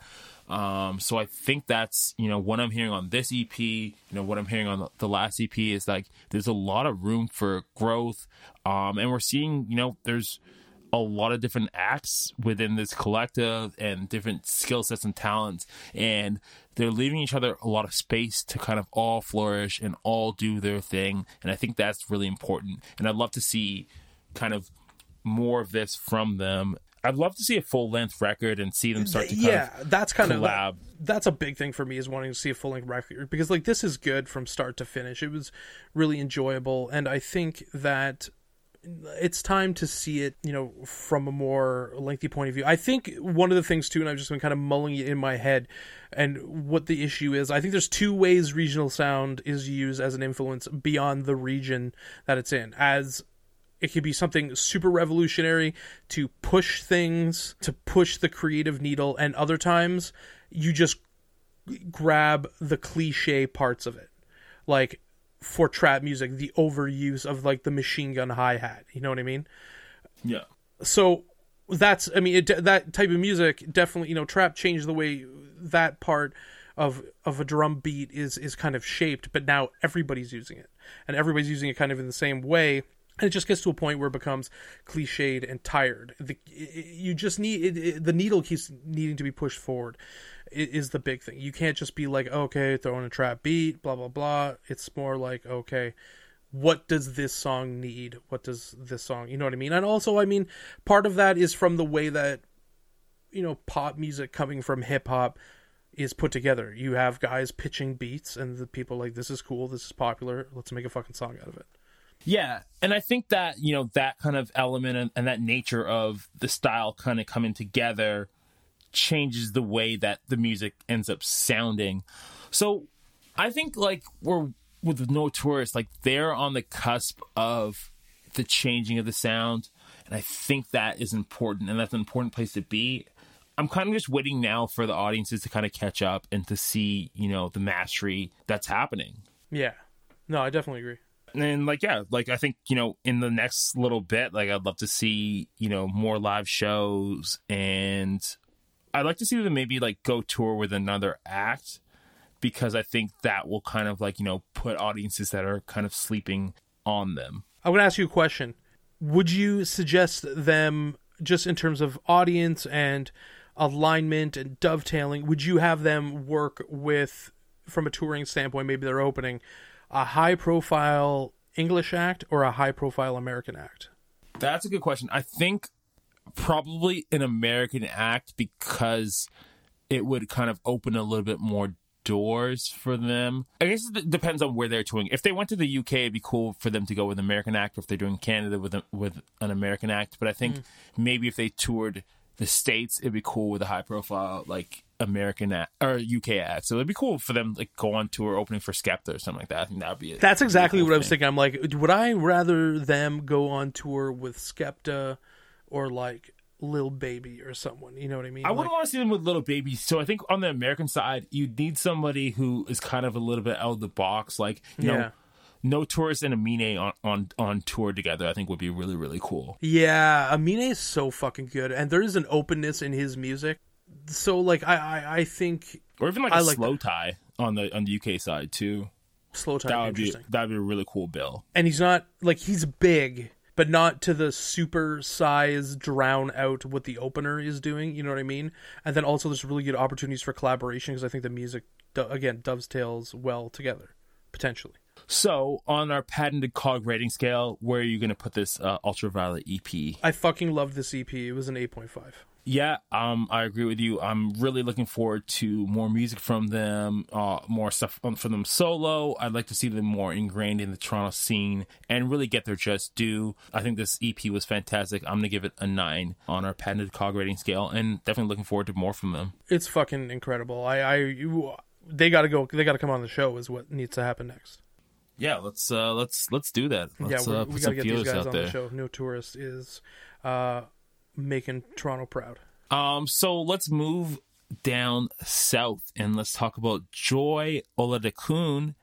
Um, so I think that's you know what I'm hearing on this EP. You know what I'm hearing on the, last EP is like there's a lot of room for growth, um, and we're seeing you know there's a lot of different acts within this collective and different skill sets and talents. And they're leaving each other a lot of space to kind of all flourish and all do their thing. And i think that's really important. And i'd love to see kind of more of this from them. I'd love to see a full length record and see them start to yeah, that's kind collab. of that's a big thing for me is wanting to see a full length record because like this is good from start to finish. It was really enjoyable, and I think that it's time to see it, you know, from a more lengthy point of view. I think one of the things too, and I've just been kind of mulling it in my head, and what the issue is. I think there's two ways regional sound is used as an influence beyond the region that it's in. As it could be something super revolutionary to push things, to push the creative needle, and other times you just grab the cliche parts of it. Like for trap music the overuse of like the machine gun hi hat. You know what I mean? Yeah. So that's I mean it, that type of music definitely you know trap changed the way that part of of a drum beat is is kind of shaped, but now everybody's using it and everybody's using it kind of in the same way. and it just gets to a point where it becomes cliched and tired. The, you just need it, it, the needle keeps needing to be pushed forward. Is the big thing. You can't just be like, oh, okay, throwing a trap beat, blah blah blah. It's more like, okay, what does this song need? What does this song, you know what I mean? And also, I mean, part of that is from the way that you know pop music coming from hip hop is put together. You have guys pitching beats, and the people like, this is cool, this is popular. Let's make a fucking song out of it. Yeah, and I think that you know that kind of element and, and that nature of the style kind of coming together changes the way that the music ends up sounding. So I think like we're with no tourist, like they're on the cusp of the changing of the sound, and I think that is important, and that's an important place to be. I'm kind of just waiting now for the audiences to kind of catch up and to see, you know, the mastery that's happening. Yeah, no, I definitely agree and like yeah like i think you know in the next little bit like i'd love to see you know more live shows and i'd like to see them maybe like go tour with another act because i think that will kind of like you know put audiences that are kind of sleeping on them i'm going to ask you a question would you suggest them just in terms of audience and alignment and dovetailing would you have them work with from a touring standpoint maybe they're opening a high profile English act or a high profile American act? That's a good question. I think probably an American act because it would kind of open a little bit more doors for them. I guess it depends on where they're touring. If they went to the UK, it'd be cool for them to go with an American act. Or if they're doing Canada with a, with an American act, but I think mm. maybe if they toured the states, it'd be cool with a high profile like American act, or UK act. So it'd be cool for them to like go on tour opening for Skepta or something like that. I think that'd be. A, That's exactly cool what thing. I was thinking. I'm like, would I rather them go on tour with Skepta or like Lil Baby or someone? You know what I mean? I wouldn't want to see them with Little Baby. So I think on the American side, you'd need somebody who is kind of a little bit out of the box, like you yeah. know. No Tourist and Amine on, on on tour together, I think would be really really cool. Yeah, Amine is so fucking good, and there is an openness in his music so like I, I, I think or even like I a like slowthai on the on the UK side too. Slowthai that would be that would be a really cool bill. And he's not like he's big, but not to the super size drown out what the opener is doing. You know what I mean? And then also there's really good opportunities for collaboration because I think the music again dovetails well together potentially. So, on our patented cog rating scale, where are you going to put this uh, ultraviolet EP? I fucking loved this EP. It was an 8.5. Yeah, um, I agree with you. I'm really looking forward to more music from them, uh, more stuff from them solo. I'd like to see them more ingrained in the Toronto scene and really get their just due. I think this EP was fantastic. I'm gonna give it a nine on our patented cog rating scale, and definitely looking forward to more from them. It's fucking incredible. I, I, you, they gotta go. They gotta come on the show. Is what needs to happen next. Yeah, let's uh, let's let's do that. Let's, yeah, uh, we gotta get these guys on there. the show. No tourist is. Uh, making Toronto proud. Um, so let's move down south and let's talk about Joy Oladokun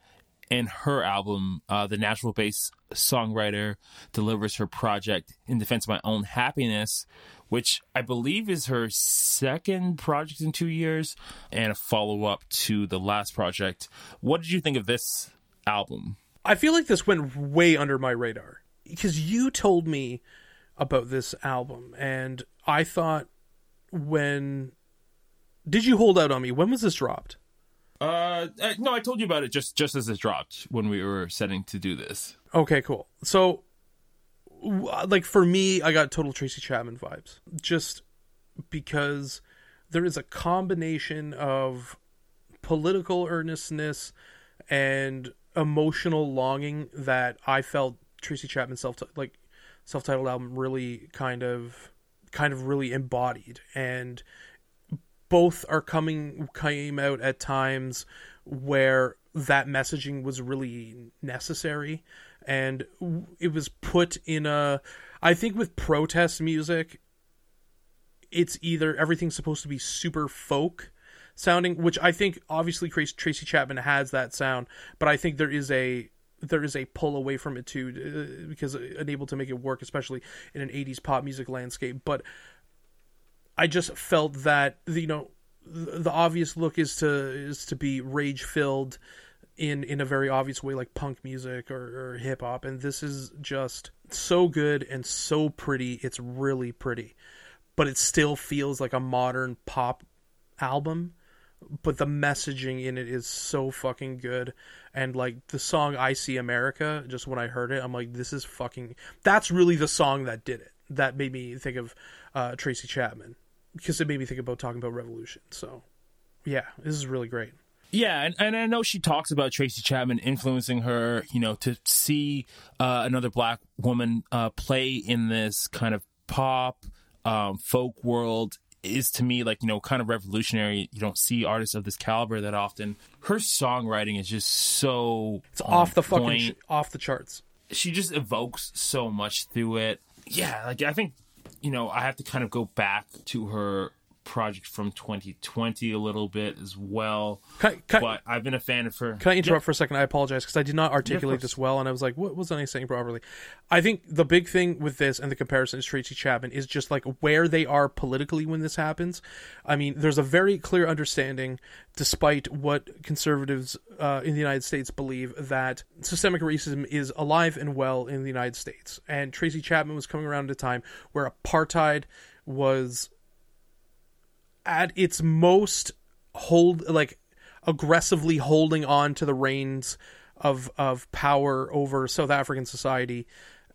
and her album. Uh, the Nashville based songwriter delivers her project in defense of my own happiness, which I believe is her second project in two years and a follow up to the last project. What did you think of this album? I feel like this went way under my radar because you told me about this album, and I thought when did you hold out on me? When was this dropped? Uh, no, I told you about it just just as it dropped when we were setting to do this. Okay, cool. So, like for me, I got total Tracy Chapman vibes, just because there is a combination of political earnestness and emotional longing that I felt Tracy Chapman self like self-titled album really kind of kind of really embodied. And both are coming came out at times where that messaging was really necessary. And it was put in a I think with protest music it's either everything's supposed to be super folk sounding which I think obviously Tracy Chapman has that sound but I think there is a there is a pull away from it too uh, because unable to make it work especially in an 80s pop music landscape. But i just felt that you know the obvious look is to is to be rage filled in in a very obvious way like punk music or, or hip hop. And this is just so good and so pretty. It's really pretty. But it still feels like a modern pop album but the messaging in it is so fucking good. And like the song i see america just when i heard it i'm like this is fucking that's really the song that did it. That made me think of uh, tracy chapman. Because it made me think about talking about revolution. So yeah this is really great. Yeah, and, and I know she talks about Tracy Chapman influencing her, you know, to see uh, another black woman uh, play in this kind of pop, um, folk world is to me like, you know, kind of revolutionary. You don't see artists of this caliber that often. Her songwriting is just so it's off the fucking sh- off the charts. She just evokes so much through it. Yeah, like I think, you know, I have to kind of go back to her project from 2020 a little bit as well. Can, can, but I've been a fan of her. Can I interrupt yeah. for a second? I apologize because I did not articulate yeah, this well, and I was like, "What wasn't I saying properly?" I think the big thing with this and the comparison is Tracy Chapman is just like where they are politically when this happens. I mean, there's a very clear understanding, despite what conservatives uh, in the United States believe, that systemic racism is alive and well in the United States. And Tracy Chapman was coming around at a time where apartheid was at its most hold like aggressively holding on to the reins of of power over South African society.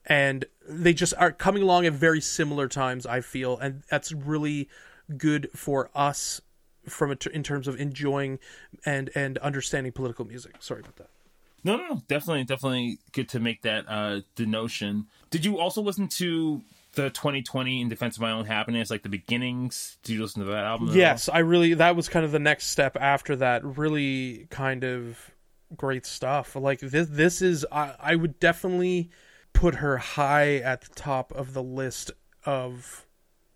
And they just are coming along at very similar times I feel. And that's really good for us from in terms of enjoying and and understanding political music. Sorry about that. No no no. Definitely definitely good to make that uh the notion did you also listen to the 2020 in defense of my own happiness like the beginnings. Did you listen to that album yes i really that was kind of the next step after that. Really kind of great stuff. Like this this is i, I would definitely put her high at the top of the list of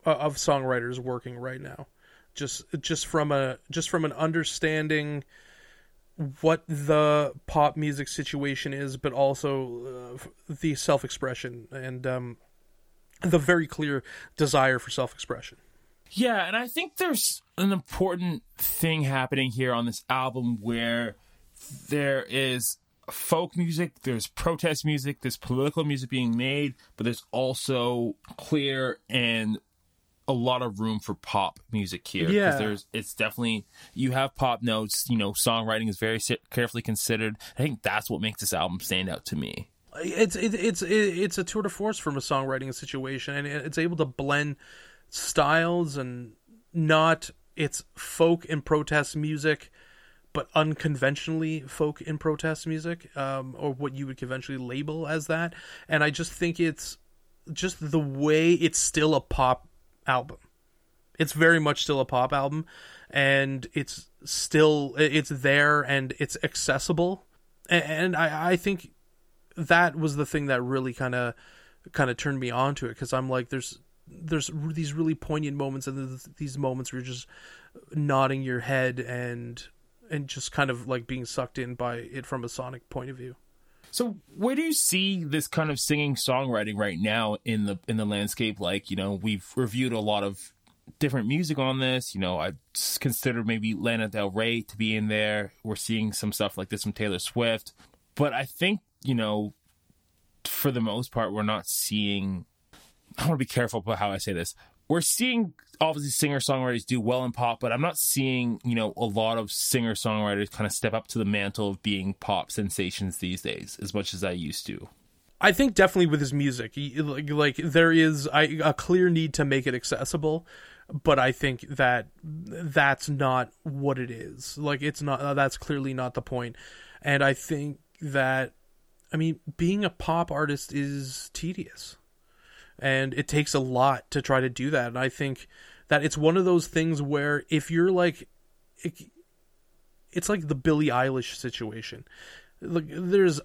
uh, of songwriters working right now. Just just from a just from an understanding what the pop music situation is but also uh, the self-expression. And um the very clear desire for self expression. Yeah, and I think there's an important thing happening here on this album where there is folk music, there's protest music, there's political music being made, but there's also clear and a lot of room for pop music here. Yeah, there's it's definitely you have pop notes. You know, songwriting is very carefully considered. I think that's what makes this album stand out to me it's it, it's it, it's a tour de force from a songwriting situation, and it's able to blend styles and not it's folk and protest music, but unconventionally folk and protest music, um, or what you would conventionally label as that. And I just think it's just the way it's still a pop album. It's very much still a pop album, and it's still it's there and it's accessible. And I, I think that was the thing that really kind of kind of turned me on to it because I'm like, there's there's these really poignant moments and these moments where you're just nodding your head and and just kind of like being sucked in by it from a sonic point of view. So where do you see this kind of singing songwriting right now in the in the landscape? Like, you know, we've reviewed a lot of different music on this. You know, I consider maybe Lana Del Rey to be in there. We're seeing some stuff like this from Taylor Swift. But I think you know, for the most part, we're not seeing. I want to be careful about how I say this. We're seeing obviously singer songwriters do well in pop, but I'm not seeing you know a lot of singer songwriters kind of step up to the mantle of being pop sensations these days as much as I used to. I think definitely with his music, like, like there is a clear need to make it accessible, but I think that that's not what it is. Like it's not that's clearly not the point, and I think that I mean, being a pop artist is tedious. And it takes a lot to try to do that. And I think that it's one of those things where if you're like it, it's like the Billie Eilish situation. Like there's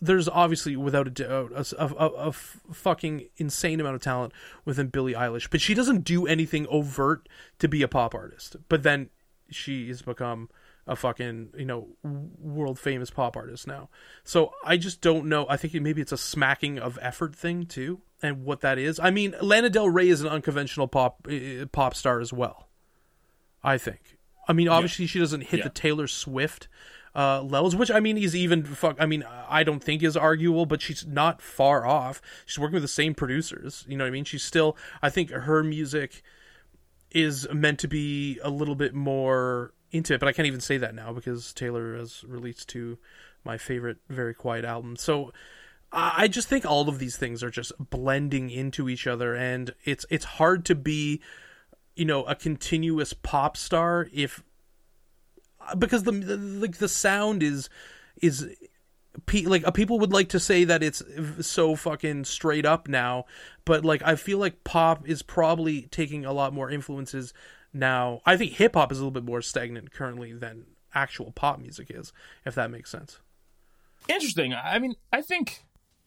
there's obviously without a doubt a, a, a, a fucking insane amount of talent within Billie Eilish, but she doesn't do anything overt to be a pop artist. But then she has become a fucking you know world famous pop artist now. So I just don't know. I think maybe it's a smacking of effort thing too, and what that is. I mean, Lana Del Rey is an unconventional pop uh, pop star as well. I think. I mean, obviously she doesn't hit Yeah. the Taylor Swift uh, levels, which I mean is even fuck. I mean, I don't think is arguable, but she's not far off. She's working with the same producers. You know what I mean? She's still. I think her music is meant to be a little bit more into it, but I can't even say that now because Taylor has released two my favorite Very Quiet albums. So I just think all of these things are just blending into each other, and it's it's hard to be, you know, a continuous pop star if because the, the like the sound is is like uh, people would like to say that it's so fucking straight up now, but like I feel like pop is probably taking a lot more influences now. I think hip hop is a little bit more stagnant currently than actual pop music is, if that makes sense. Interesting. I mean, I think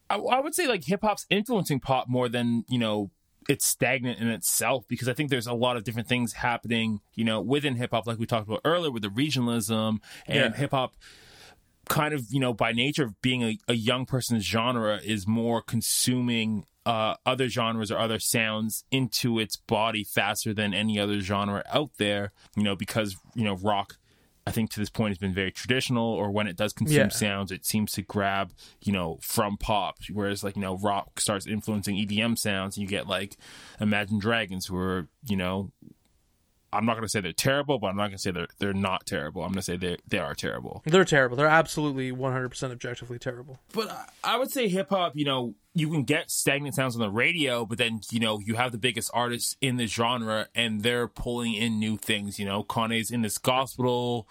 I, I would say like hip hop's influencing pop more than you know it's stagnant in itself because I think there's a lot of different things happening, you know, within hip hop, like we talked about earlier with the regionalism and Yeah. hip hop. Kind of, you know, by nature of being a, a young person's genre, is more consuming uh, other genres or other sounds into its body faster than any other genre out there. You know, because you know, rock I think to this point has been very traditional, or when it does consume Yeah. sounds, it seems to grab, you know, from pop. Whereas like, you know, rock starts influencing EDM sounds, and you get like Imagine Dragons who are, you know, I'm not gonna say they're terrible, but I'm not gonna say they're they're not terrible. I'm gonna say they they are terrible. They're terrible. They're absolutely 100% objectively terrible. But I- I would say hip hop, you know, you can get stagnant sounds on the radio, but then, you know, you have the biggest artists in the genre and they're pulling in new things. You know, Kanye's in this gospel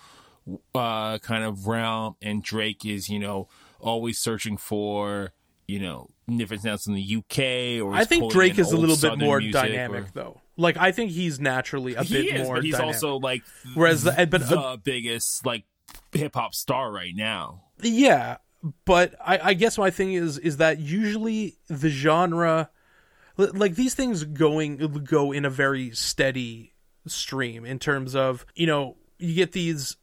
uh, kind of realm, and Drake is, you know, always searching for, you know, different sounds in the UK or I think Drake is a little bit more dynamic, or- though. Like, I think he's naturally a He bit is, more but he's dynamic. also like Whereas the, but uh, the biggest like hip hop star right now. Yeah, but I, I guess my thing is is that usually the genre, like these things going go in a very steady stream in terms of you know you get these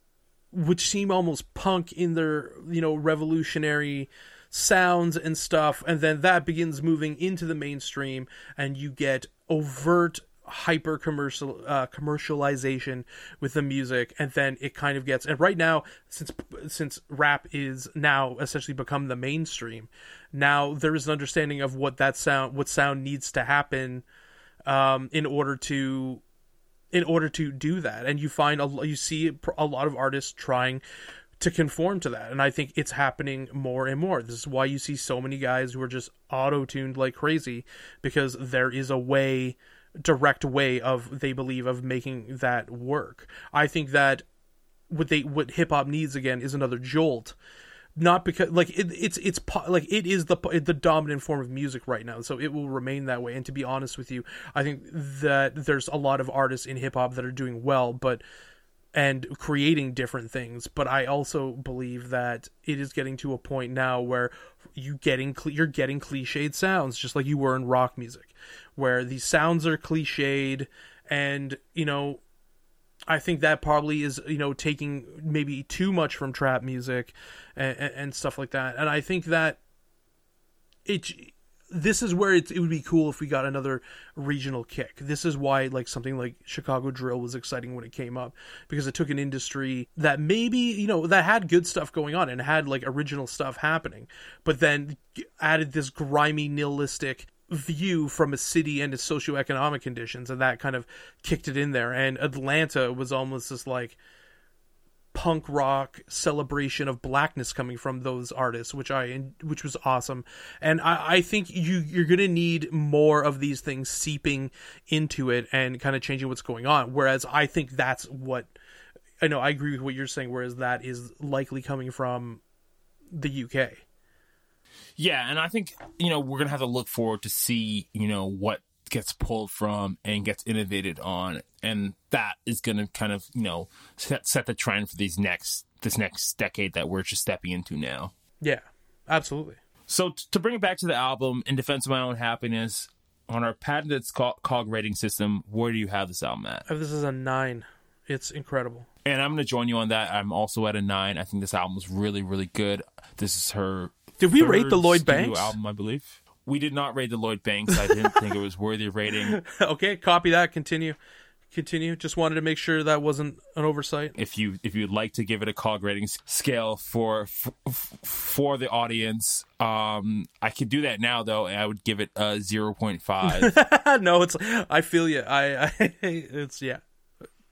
which seem almost punk in their you know revolutionary sounds and stuff and then that begins moving into the mainstream and you get overt hyper commercial uh, commercialization with the music and then it kind of gets and right now since since rap is now essentially become the mainstream now there is an understanding of what that sound what sound needs to happen um in order to in order to do that. And you find a, you see a lot of artists trying to conform to that. And i think it's happening more and more. This is why you see so many guys who are just auto-tuned like crazy because there is a way direct way of they believe of making that work. I think that what they what hip hop needs again is another jolt. Not because like it, it's it's like it is the the dominant form of music right now so it will remain that way. And to be honest with you i think that there's a lot of artists in hip hop that are doing well but and creating different things but i also believe that it is getting to a point now where you getting you're getting cliched sounds just like you were in rock music where these sounds are cliched and you know I think that probably is you know taking maybe too much from trap music and, and stuff like that. And I think that it this is where it, it would be cool if we got another regional kick. This is why like something like Chicago drill was exciting when it came up because it took an industry that maybe you know that had good stuff going on and had like original stuff happening, but then added this grimy nihilistic view from a city and its socioeconomic conditions and that kind of kicked it in there and atlanta was almost just like punk rock celebration of blackness coming from those artists which i which was awesome. And i i think you you're gonna need more of these things seeping into it and kind of changing what's going on. Whereas i think that's what i know i agree with what you're saying whereas that is likely coming from the uk Yeah, and I think you know we're gonna have to look forward to see you know what gets pulled from and gets innovated on, and that is gonna kind of you know set set the trend for these next this next decade that we're just stepping into now. yeah absolutely So t- to bring it back to the album, in defense of my own happiness, on our patented cog rating system, where do you have this album at? This is a nine. It's incredible. And I'm gonna join you on that. I'm also at a nine. I think this album is really really good. This is her. Did we rate the Lloyd Banks? album? I believe we did not rate the Lloyd Banks. I didn't think it was worthy of rating. okay, copy that. Continue. continue. Just wanted to make sure that wasn't an oversight. If you if you'd like to give it a cog rating scale for f- for the audience, um, I could do that now though, and I would give it a zero point five. no, it's I feel you. I, I it's yeah.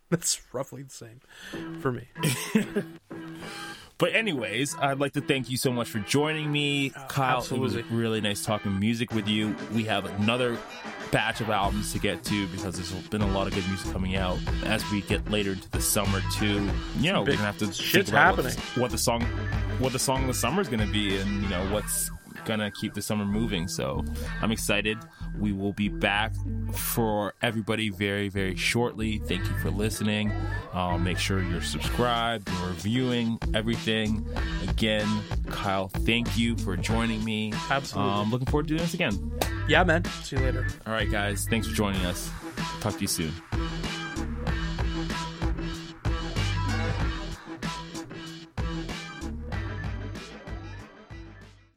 That's roughly the same for me. But anyways, I'd like to thank you so much for joining me, oh, Kyle. It was absolutely. really nice talking music with you. We have another batch of albums to get to because there's been a lot of good music coming out as we get later into the summer too. You know, we're gonna have to shit's think about what the- happening. What the, song, what the song of the summer is gonna be, and you know what's gonna keep the summer moving. So I'm excited. We will be back for everybody very very shortly. Thank you for listening. Uh, make sure you're subscribed, you're reviewing everything. Again, Kyle, thank you for joining me. Absolutely. Um, looking forward to doing this again. Yeah, man. See you later. All right, guys. Thanks for joining us. Talk to you soon.